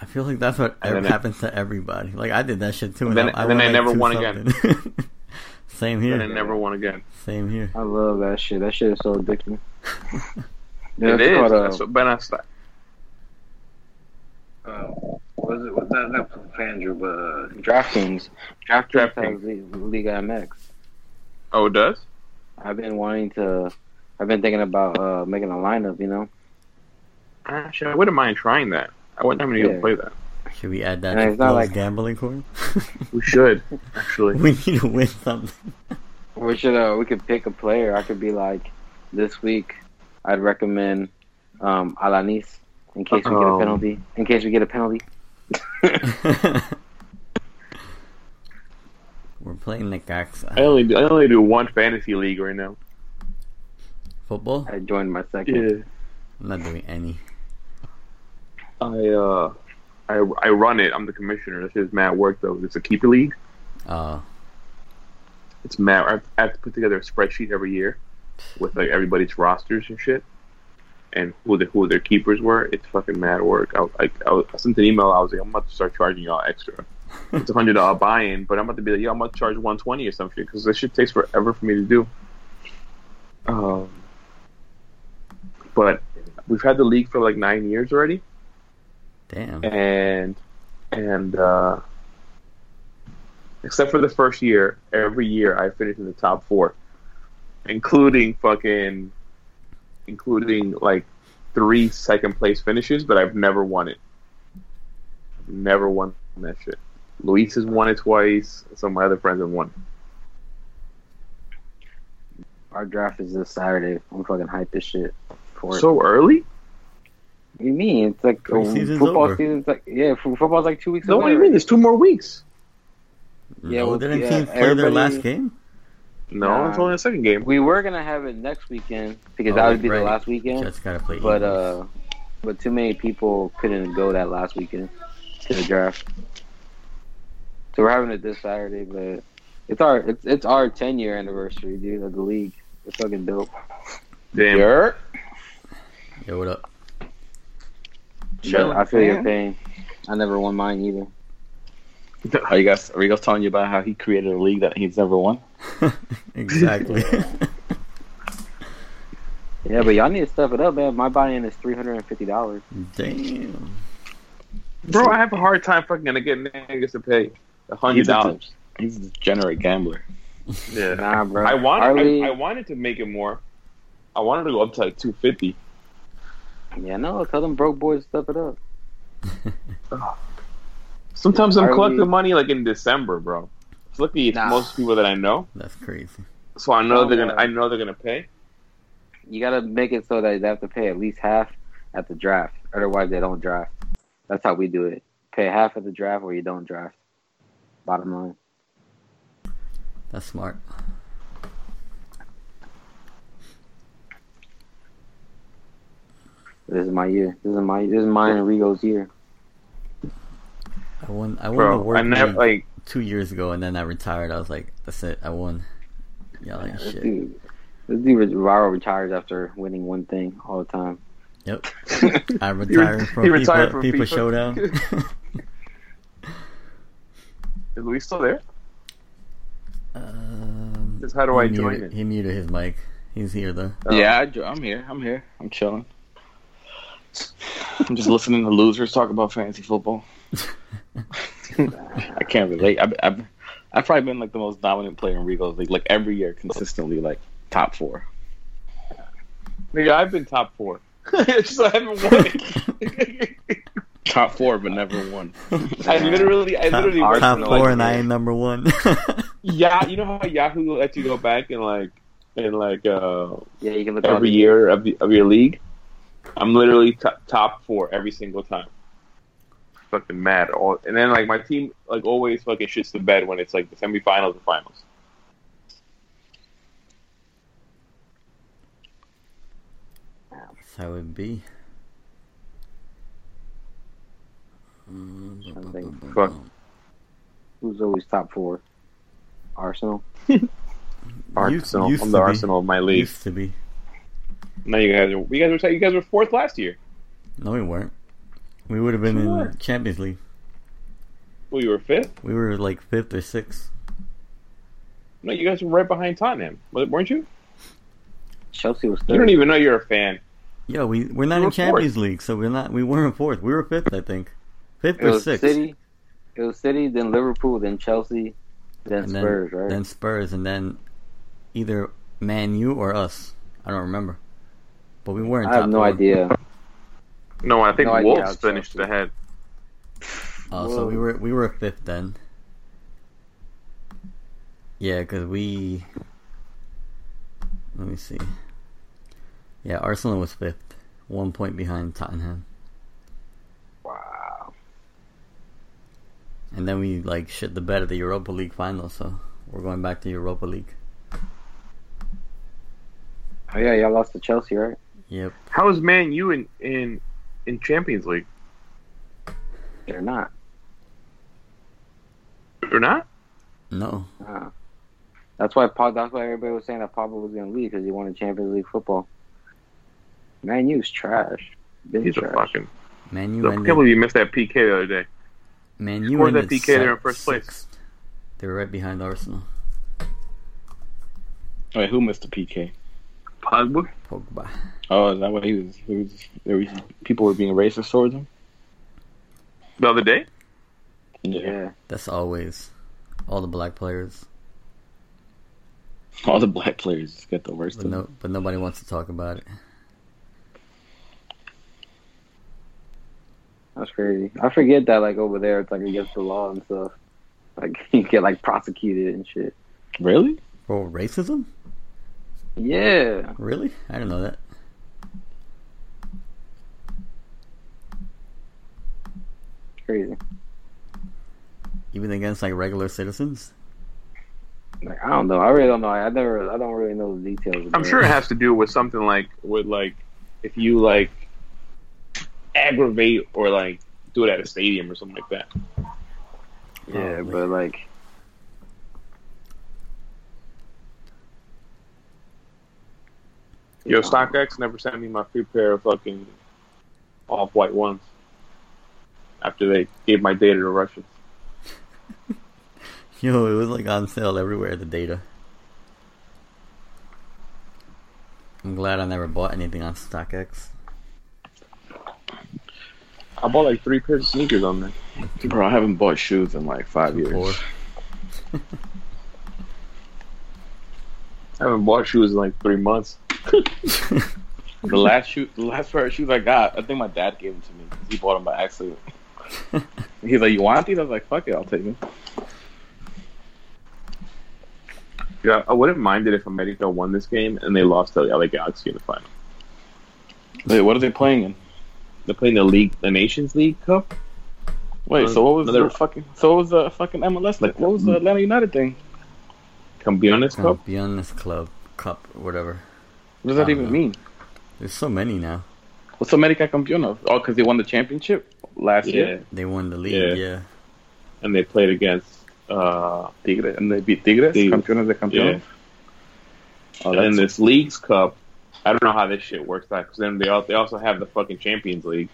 I feel like that's what And then it- happens to everybody. Like I did that shit too, And then- I, and then I like, never two won again. [LAUGHS] Same here. And I never won again. Same here. I love that shit. That shit is so addictive. [LAUGHS] it it's is. called, uh, That's what Ben asked that. uh, what is it? What's that? Not FanDuel, but uh, DraftKings. DraftKings DraftKings. has Liga MX. Oh, it does. I've been wanting to. I've been thinking about uh, making a lineup. You know, Actually, I wouldn't mind trying that. I wouldn't have any Yeah. to play that. Should we add that And to it's not Bill's like- gambling coin? [LAUGHS] We should actually. [LAUGHS] we need to win something. we should. Uh, we could pick a player. I could be like, this week, I'd recommend um, Alanis in case we get a Oh. penalty. In case we get a penalty. [LAUGHS] We're playing the Necaxa. I only do, I only do one fantasy league right now. Football? I joined my second. Yeah. I'm not doing any. I uh, I I run it. I'm the commissioner. This is mad work though. It's a keeper league. Uh, It's mad. I have to put together a spreadsheet every year with like everybody's rosters and shit, and who the who their keepers were. It's fucking mad work. I I, I sent an email. I was like, I'm about to start charging y'all extra. [LAUGHS] It's a hundred dollar buy-in, but I'm about to be like, yo, I'm about to charge one twenty or something because this shit takes forever for me to do. Um, but we've had the league for like nine years already damn. and and uh, except for the first year, every year I finished in the top four, including fucking, including like three second place finishes, but I've never won it. I've never won that shit. Luis has won it twice. Some of my other friends have won. Our draft is this Saturday. I'm fucking hyped as shit for it. So early? What do you mean? It's like Preseason's football over. season's like yeah, football's like two weeks No, away. what do you mean? There's two more weeks. Yeah, no, well, didn't yeah, teams play their last game? No, Nah. it's only the second game. We were gonna have it next weekend because Oh, that would be right. the last weekend. Jets gotta play. But Eagles. uh, but too many people couldn't go that last weekend to the draft. So we're having it this Saturday, but it's our it's it's our ten year anniversary, dude, of the league. It's fucking dope. Damn. You're Yo, what up? But I feel your pain. I never won mine either. [LAUGHS] Are you guys? Are you guys telling you about how he created a league that he's never won? [LAUGHS] exactly. [LAUGHS] Yeah, but y'all need to step it up, man. My buy-in is three hundred and fifty dollars. Damn. Bro, I have a hard time fucking gonna get niggas to pay a hundred dollars. he's a degenerate gambler. Yeah. Nah, bro. I want. Harley- I, I wanted to make it more. I wanted to go up to like two fifty. Yeah, no, tell them broke boys to step it up. [LAUGHS] Sometimes I'm Harley- collecting money like in December, bro. It's lucky it's Nah. most people that I know, That's crazy. so I know Oh, they're gonna. yeah. I know they're gonna pay. You gotta make it so that they have to pay at least half at the draft. Otherwise, they don't draft. That's how we do it. Pay half at the draft, or you don't draft. Bottom line. That's smart. This is my year. This is my. This is mine and Rigo's year. I won. I won the work I never league like. Two years ago, and then I retired. I was like, "That's it. I won." Yeah, like This shit. dude, this dude Raro retires after winning one thing all the time. Yep. [LAUGHS] I retired from he FIFA, retired from FIFA FIFA. Showdown. [LAUGHS] [LAUGHS] Is Luis still there? um, Just how do I he join muted, it? He muted his mic. He's here though. Oh. Yeah, I, I'm here. I'm here. I'm chilling. I'm just listening to losers talk about fantasy football. [LAUGHS] I can't relate. I've, I've I've probably been like the most dominant player in Rigo's league, like every year consistently, like top four. Nigga, I've been top four. [LAUGHS] Just I haven't won. [LAUGHS] Top four, but never won. I literally, I Top, literally top went four, like, and I ain't number one. Yeah, you know how Yahoo lets you go back and like and like uh Yeah, you can look every year of the, of your league. I'm literally top top four every single time fucking mad. All and then like my team like always fucking shits the bed when it's like the semifinals and finals. That would be. Who's always top four? Arsenal. [LAUGHS] Arsenal. Used, used I'm the Arsenal of my league. Used to be. No, you guys. Are, you guys were. You guys were fourth last year. No, we weren't. We would have been Sure. in Champions League. Well, you were fifth. We were like fifth or sixth. No, you guys were right behind Tottenham, weren't you? Chelsea was You third. don't even know you're a fan. Yeah, we we're not We in were Champions League, so we're not. We weren't fourth. We were fifth, I think. Fifth It or was sixth. City. It was City, then Liverpool, then Chelsea, then and then, Spurs, right? Then Spurs, and then either Man U or us. I don't remember. But we weren't. I have no four. idea. No, I think No Wolves finished Chelsea- ahead. Oh, so we were we were fifth then. Yeah, because we. Let me see. Yeah, Arsenal was fifth, one point behind Tottenham, Wow. and then we like shit the bed at the Europa League final. So we're going back to Europa League. Oh yeah, y'all lost to Chelsea, right? Yep. How is Man U in in in Champions League? They're not. They're not? No. Uh, that's why Pog, that's why everybody was saying that Pogba was going to leave because he wanted Champions League football. Man U's trash. Been He's a trash. fucking. Man I U can't ended. believe you missed that PK the other day. Man U scored that ended PK there in first place. They were right behind Arsenal. Wait, who missed the PK? Pogba. Pogba. Oh, is that what he was? He was there was people were being racist towards him. The other day. Yeah. That's always all the black players, All the black players get the worst but of no, it. but nobody wants to talk about it. That's crazy. I forget that like over there it's like against the law and stuff. Like [LAUGHS] you get like prosecuted and shit. Really? For racism? Yeah. Really? I didn't know that. Crazy. Even against like regular citizens. Like I don't know. I really don't know. I, I never I don't really know the details. I'm sure it has to do with something like with like if you like aggravate or like do it at a stadium or something like that. Yeah, Probably. but like Yo, StockX never sent me my free pair of fucking off white ones after they gave my data to Russians. [LAUGHS] Yo, it was like on sale everywhere. The data. I'm glad I never bought anything on StockX. I bought like three pairs of sneakers on there. Bro, I haven't bought shoes in like five years. [LAUGHS] I haven't bought shoes in like three months. [LAUGHS] The last shoe, the last pair of shoes I got, I think my dad gave them to me. He bought them by accident. [LAUGHS] He's like, "You want these?" I was like, "Fuck it, I'll take them." Yeah, I wouldn't mind it if America won this game and they lost to the LA Galaxy in the final. Wait, what are they playing in? They're playing the league, the Nations League Cup. Wait, so what was Another- the fucking? So what was the fucking MLS? Like, what was the Atlanta United thing? Campeones Cup. Campeones Club Cup, whatever. What does that even know. mean? There's so many now. What's America Campeones? Oh, because they won the championship last Yeah, year. They won the league. Yeah. Yeah. and they played against uh, Tigres, and they beat Tigres. Tigres. Campeones de Campeones. Oh, and then this league's cup. I don't know how this shit works out because then they al- they also have the fucking Champions League.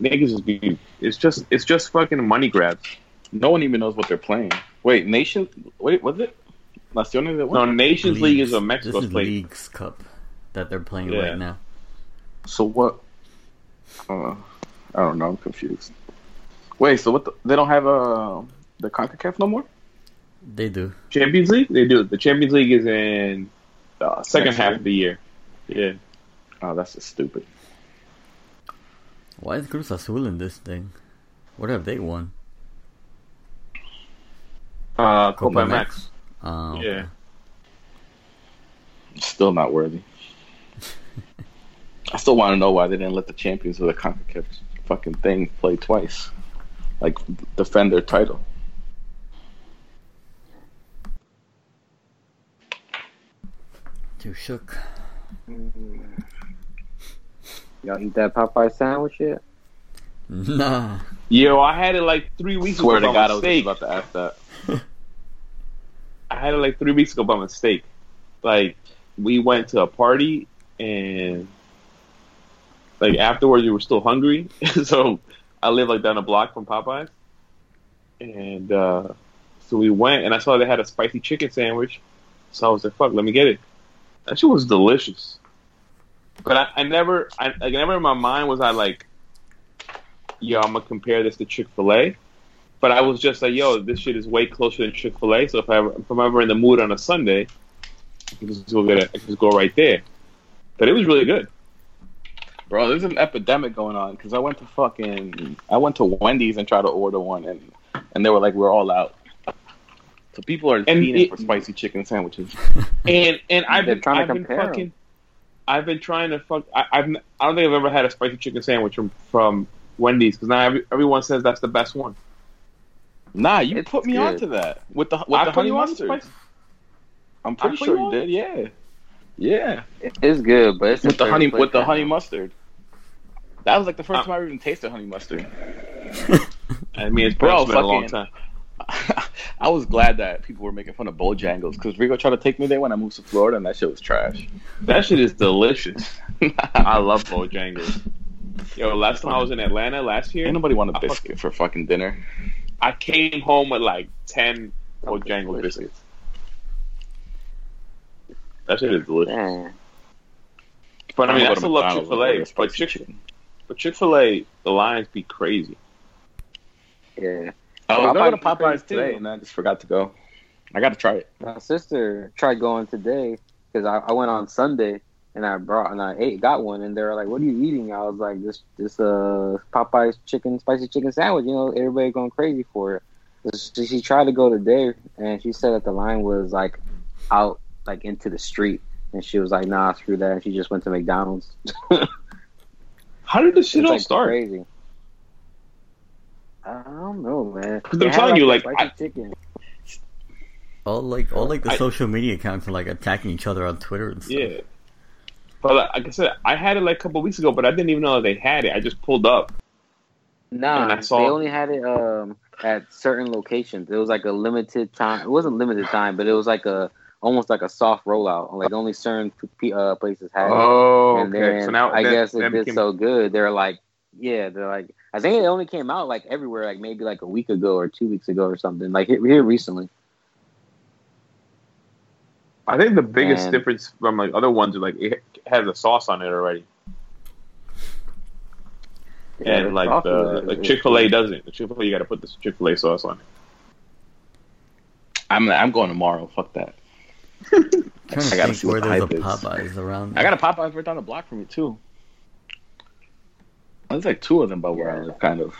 Niggas just be it's just it's just fucking money grabs. no one even knows what they're playing. Wait, nation. Wait, was it Naciones? That No, won? Nations League is Leagues. what Mexico's This is playing. Leagues Cup that they're playing Yeah. right now. So what? Uh, I don't know. I'm confused. Wait, so what? The, they don't have uh, the Concacaf no more? They do. Champions League, they do. The Champions League is in the second Next half year? of the year. Yeah, Oh, that's just stupid. Why is Cruz Azul in this thing? What have they won? uh, Copa Copa MX. Max. Um, Yeah, Still not worthy. I still want to know why they didn't let the champions of the Concacaf fucking thing play twice, like defend their title. Too shook. Y'all eat that Popeye sandwich yet? Nah. Yo, I had it like three weeks Swear ago to by God, I was just mistake. about to ask that. [LAUGHS] I had it like three weeks ago by mistake. Like we went to a party and like afterwards we were still hungry, [LAUGHS] so I live like down a block from Popeyes, and uh, so we went and I saw they had a spicy chicken sandwich, so I was like, "Fuck, let me get it." That shit was delicious, but I, I never, I like never in my mind was I like, "Yo, I'm gonna compare this to Chick Fil A." But I was just like, yo, this shit is way closer than Chick Fil A. So if I ever, if I'm ever in the mood on a Sunday, I can just go get it. I can just go right there. But it was really good. Bro, there's an epidemic going on because I went to fucking I went to Wendy's and tried to order one and and they were like we're all out. So people are And it- for spicy chicken sandwiches. [LAUGHS] And and I've been trying to I've been compare 'em. fucking I've been trying to fuck. I, I've I don't think I've ever had a spicy chicken sandwich from from Wendy's because now every, everyone says that's the best one. Nah, you It's put me good. onto that with the with I the honey mustard. spicy- I'm pretty sure you you did. Yeah, yeah. It's good, but it's in With the honey with the honey mustard. That was like the first Uh, time I even tasted honey mustard. [LAUGHS] I mean, it's Bro, been a long time. [LAUGHS] I was glad that people were making fun of Bojangles because Rico tried to take me there when I moved to Florida, and that shit was trash. That shit is delicious. [LAUGHS] I love Bojangles. Yo, last time I was in Atlanta last year, Ain't nobody want a I biscuit for fucking dinner. I came home with like ten Bojangles delicious. biscuits. That shit is delicious. Damn. But I mean, I'm I gonna still love Chick Fil A. But Chick, but Chick Fil A, the lines be crazy. Yeah. I was going to Popeyes Popeyes is today, too. and I just forgot to go. I got to try it. My sister tried going today because I, I went on Sunday and I brought and I ate got one and they were like, "What are you eating?" I was like, "This this uh Popeye's chicken spicy chicken sandwich." You know, everybody going crazy for it. So she tried to go today and she said that the line was like out like into the street and she was like, "Nah, screw that." And she just went to McDonald's. [LAUGHS] How did this shit It's all like start? crazy. I don't know, man. 'Cause They I'm had, telling you, a like, spicy I- chicken. All like all like the I- social media accounts are like attacking each other on Twitter and stuff. Yeah. But like, like I said, I had it like a couple weeks ago, but I didn't even know that they had it. I just pulled up. Nah, And I saw- they only had it um at certain locations. It was like a limited time. It wasn't limited time, but it was like a almost like a soft rollout. Like only certain p- uh, places had it. Oh, and then I guess it did so good. They're like, yeah, they're like. I think it only came out like everywhere, like maybe like a week ago or two weeks ago or something. Like here, here recently. I think the biggest And- difference from like other ones is like it has a sauce on it already, Yeah, and like the like Chick Fil A doesn't. The Chick Fil A you got to put this Chick Fil A sauce on it. I'm I'm going tomorrow. Fuck that. [LAUGHS] I gotta see where the there's a hype is. Popeyes around. I got a Popeyes right down the block from me too. There's like two of them by where I live, kind of.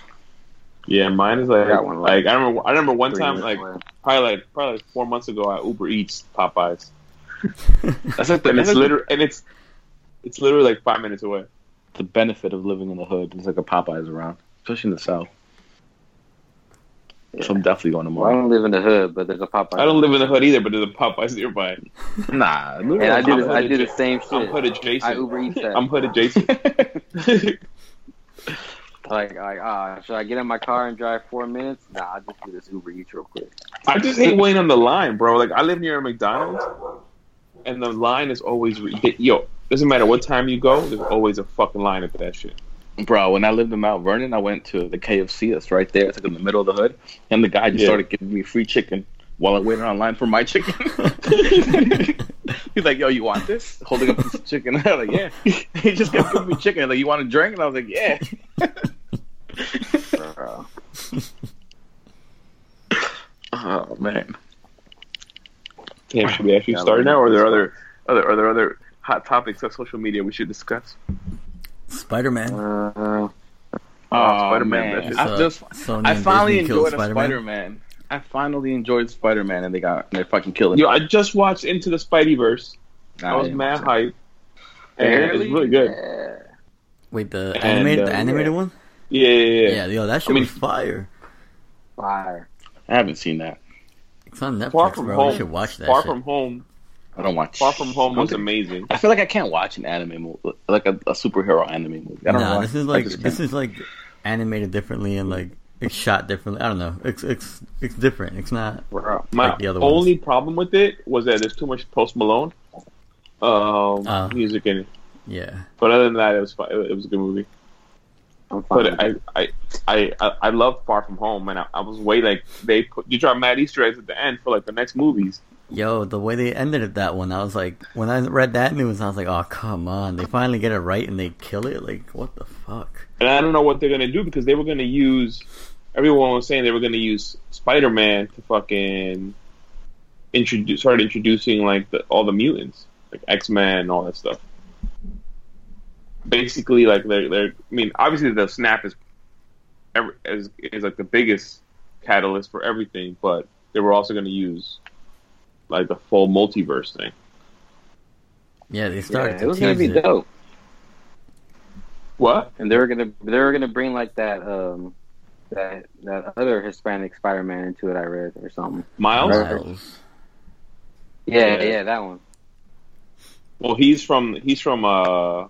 Yeah, mine is like I got one, like I remember I remember one Three time like away. probably like probably like four months ago I Uber Eats Popeyes, [LAUGHS] That's like the, and it's literally and it's it's literally like five minutes away. the benefit of living in the hood. is like a Popeyes around, especially in the south. So I'm definitely going Well, I don't live in the hood, but there's a Popeyes. I don't live in the hood either, but there's a Popeyes nearby. Nah, And I do, I'm the, I hood do the adjacent. same I'm shit. hood adjacent. I Uber Eats that. I'm hood adjacent. [LAUGHS] Like, like, ah, should I get in my car and drive four minutes? Nah, I'll just do this Uber Eats real quick. I just hate waiting on the line, bro. Like I live near a McDonald's, and the line is always yo. Doesn't matter what time you go, there's always a fucking line at that shit. Bro, when I lived in Mount Vernon, I went to the KFC that's right there. It's like in the middle of the hood. And the guy just Yeah. started giving me free chicken while I waited online for my chicken. [LAUGHS] He's like, yo, you want this? Holding up this chicken. [LAUGHS] I was like, yeah. He just kept giving me chicken. Like, you want a drink? And I was like, yeah. Bro. [LAUGHS] Oh, man. Damn, should we actually Yeah, start now, or are there other other are there other hot topics of social media we should discuss? Spider Man. Uh, Oh, Spider-Man, I just- just, Sony I finally Disney enjoyed Spider-Man. I finally enjoyed Spider Man, and they got and they're fucking killing. Yo, it. I just watched Into the Spideyverse. I was mad hype, and it's really good. Yeah. Wait, the And, animated, uh, the animated one? Yeah, yeah, yeah. Yeah, yo, that should I mean- was fire. Fire. I haven't seen that. It's on Netflix, Far from bro. home. You should watch that Far shit. from home. I don't watch. Far From Home I was think- amazing. I feel like I can't watch an anime movie, like a, a superhero anime movie. I don't know. Nah, why. this is like this is like animated differently and like it's shot differently. I don't know. It's it's it's different. It's not. Bro. My Like the other only ones. problem with it was that there's too much Post Malone um, Oh. music in it. Yeah. But other than that, it was fine. It was a good movie. I'm fine. But I. I, I, I, I love Far From Home, and I, I was way like they put you drop mad Easter eggs at the end for like the next movies. Yo, the way they ended it that one, I was like, when I read that news, I was like, oh come on, they finally get it right and they kill it. Like, what the fuck? And I don't know what they're gonna do because they were gonna use. Everyone was saying they were gonna use Spider Man to fucking introduce, start introducing like the, all the mutants, like X Men and all that stuff. Basically, like they're, they're. I mean, obviously the snap is, every, is is like the biggest catalyst for everything, but they were also gonna use like the full multiverse thing. Yeah, they yeah, started it was gonna be it. dope, What? and they were gonna they were gonna bring like that um that that other Hispanic Spider Man into it. I read or something. Miles? Miles. Yeah, Yeah. yeah, that one. Well, he's from he's from uh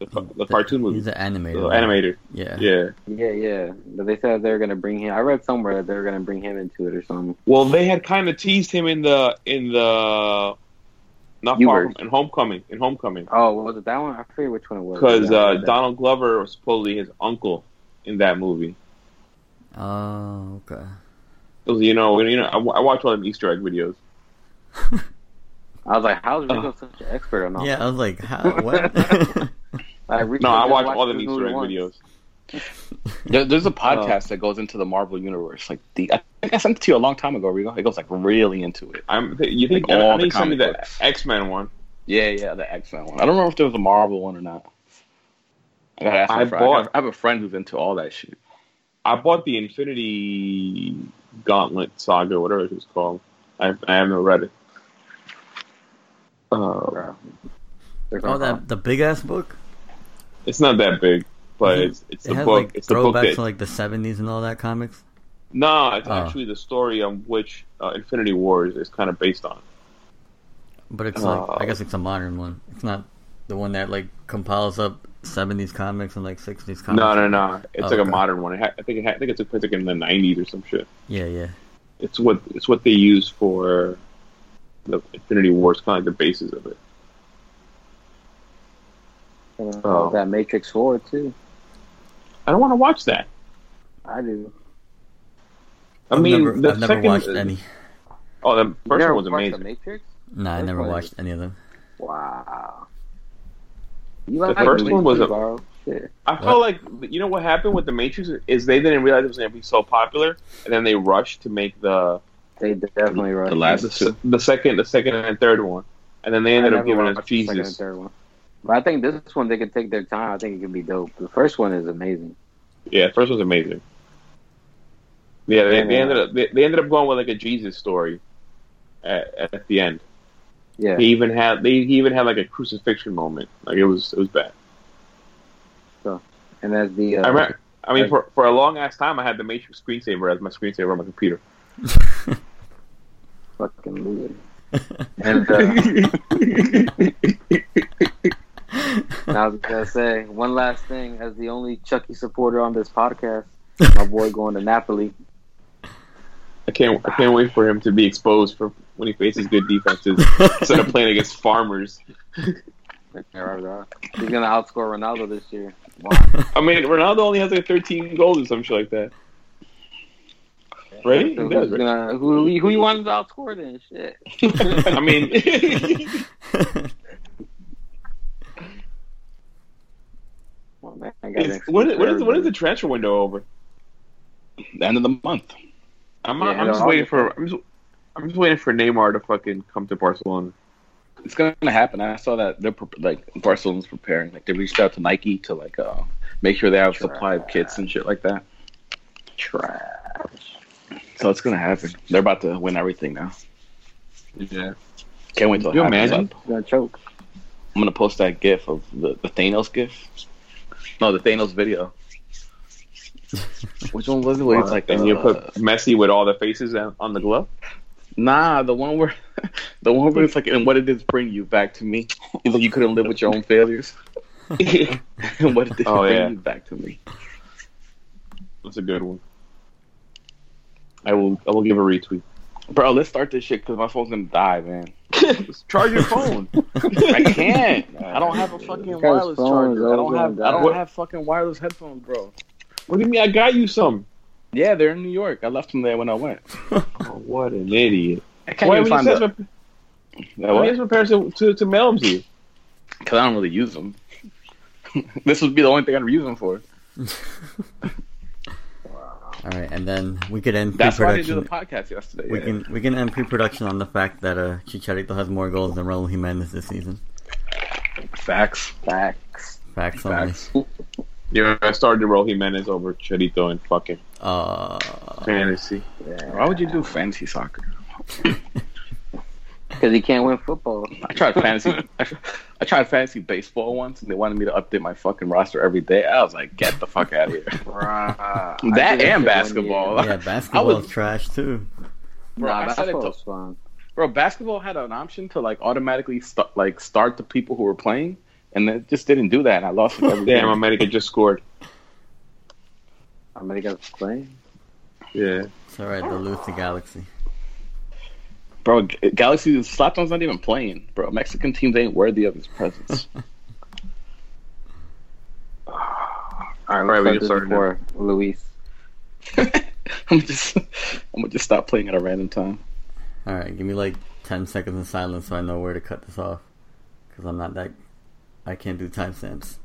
the, the cartoon movie, He's an the animator. animator. Yeah. Yeah. Yeah, yeah. But they said they were gonna bring him. I read somewhere that they were gonna bring him into it or something. Well, they had kind of teased him in the in the not far Viewers. from in Homecoming in Homecoming Oh, was it that one? I forget which one it was. because uh. Donald Glover was supposedly his uncle in that movie. Oh, okay. It was, you know, you know, I, I watch all them Easter egg videos. [LAUGHS] I was like, "How's Rico Uh. such an expert on all?" Yeah, I was like, how? What? [LAUGHS] [LAUGHS] Like, Rico No, I just watch watched all the this Easter egg videos. [LAUGHS] There, there's Uh, a podcast that goes into the Marvel universe. Like the, I think I sent it to you a long time ago. Rigo. It goes like really into it. I'm. You think Like all I the think send me comic the. X Men one? Yeah, yeah, the X Men one. I don't remember if there was a Marvel one or not. I gotta ask I friend. I, bought- have, I have a friend who's into all that shit. I bought the Infinity Gauntlet saga, whatever it was called. I, I haven't read it. Uh, oh, that the big ass book. It's not that big, but it's it's It the book. like it's the book that to like the seventies and all that comics. No, it's Oh. actually the story on which uh, Infinity Wars is kind of based on. But it's like Oh. I guess it's a modern one. It's not the one that like compiles up seventies comics and like sixties comics. No, no, no. It's Oh, like a modern one. I think it ha- I think it's a, like in the '90s or some shit. Yeah, yeah. It's what it's what they use for the Infinity Wars, kind of like the basis of it. They're gonna Oh. call that Matrix Four too. I don't want to watch that. I do. I I've mean, never, the I've never second, watched any. Oh, the first one was watched The amazing. Matrix? Nah, I First never watched any of them. Wow. You The like first one was too, a- bro. Shit. I felt like you know what happened with the Matrix is they didn't realize it was going to be so popular, and then they rushed to make the They definitely rushed. The last it. the, the second, the second and third one, and then they ended up giving us watched the second and Jesus. third one. But I think this one they could take their time. I think it could be dope. The first one is amazing. Yeah, the first was amazing. Yeah, they, they ended up they, they ended up going with like a Jesus story at, at the end. Yeah. He even had they he even had like a crucifixion moment. Like it was it was bad. So, and as the uh, I remember. I mean, for for a long ass time, I had the Matrix screensaver as my screensaver on my computer. [LAUGHS] fucking loser. [LAUGHS] And uh, and [LAUGHS] [LAUGHS] I was gonna say one last thing. As the only Chucky supporter on this podcast, [LAUGHS] my boy going to Napoli. I can't I can't wait for him to be exposed for when he faces good defenses instead of playing against farmers. He's gonna outscore Ronaldo this year. Wow. I mean, Ronaldo only has like 13 goals or some shit like that. Right? He So does, right? gonna, who who you wanted to outscore then? Shit. [LAUGHS] I mean, Man, I got it's, an when, excuse when, for is, when is the transfer window over? The end of the month. I'm, Yeah, I'm just waiting for I'm just, I'm just waiting for Neymar to fucking come to Barcelona. It's gonna happen. I saw that they're like Barcelona's preparing. Like they reached out to Nike to like uh, make sure they have supply of kits and shit like that. Trash. So it's gonna happen. They're about to win everything now. Yeah. Can't wait till it You happens. imagine? He's gonna choke. I'm gonna post that GIF of the, the Thanos GIF. No, the Thanos video. [LAUGHS] Which one was it? Where it's like and you uh, put Messi with all the faces on on the glove. Nah, the one where [LAUGHS] The one where it's like, and what did this bring you back to me? [LAUGHS] It's like you couldn't live with your own failures. and what did this Oh, bring yeah. you back to me? That's a good one. I will. I will give a retweet. Bro, let's start this shit because my phone's gonna die, man. [LAUGHS] Charge your phone. [LAUGHS] I can't. I don't have a fucking wireless phone is charger. I don't have. gonna I don't have fucking wireless headphones, bro. what do you mean? I got you some. Yeah, they're in New York. I left them there when I went. [LAUGHS] Oh, what an idiot! I can't Why even find you the. send why you my to, to, to mail them to you? Because I don't really use them. this would be the only thing I'd use them for. All right, and then we could end That's why I didn't do pre-production. the podcast yesterday. We yeah. can we can end pre-production on the fact that uh, Chicharito has more goals than Raul Jimenez this season. facts. Facts. Facts only. Facts. Yeah, I started to Raul Jimenez over Chicharito and fucking Uh, fantasy. Why would you do fantasy soccer? [LAUGHS] Because he can't win football. I tried [LAUGHS] fantasy. I, I tried fantasy baseball once, and they wanted me to update my fucking roster every day. I was like, "Get the fuck out of here!" [LAUGHS] Bruh. That and basketball. year. [LAUGHS] yeah, basketball was- is trash too. Bro, Nah, I said it basketball to- fun. Bro, basketball had an option to like automatically st- like start the people who were playing, and it just didn't do that. And I lost it every Damn, game. America just scored. America's playing. Yeah. It's all right. They'll lose to Galaxy. Bro, G- Galaxy Zlatan's not even playing. Bro, Mexican teams ain't worthy of his presence. [LAUGHS] [SIGHS] All right, right, we let's can start start this before Luis. [LAUGHS] I'm just, I'm gonna just stop playing at a random time. All right, give me like ten seconds of silence so I know where to cut this off, because I'm not that. I can't do timestamps.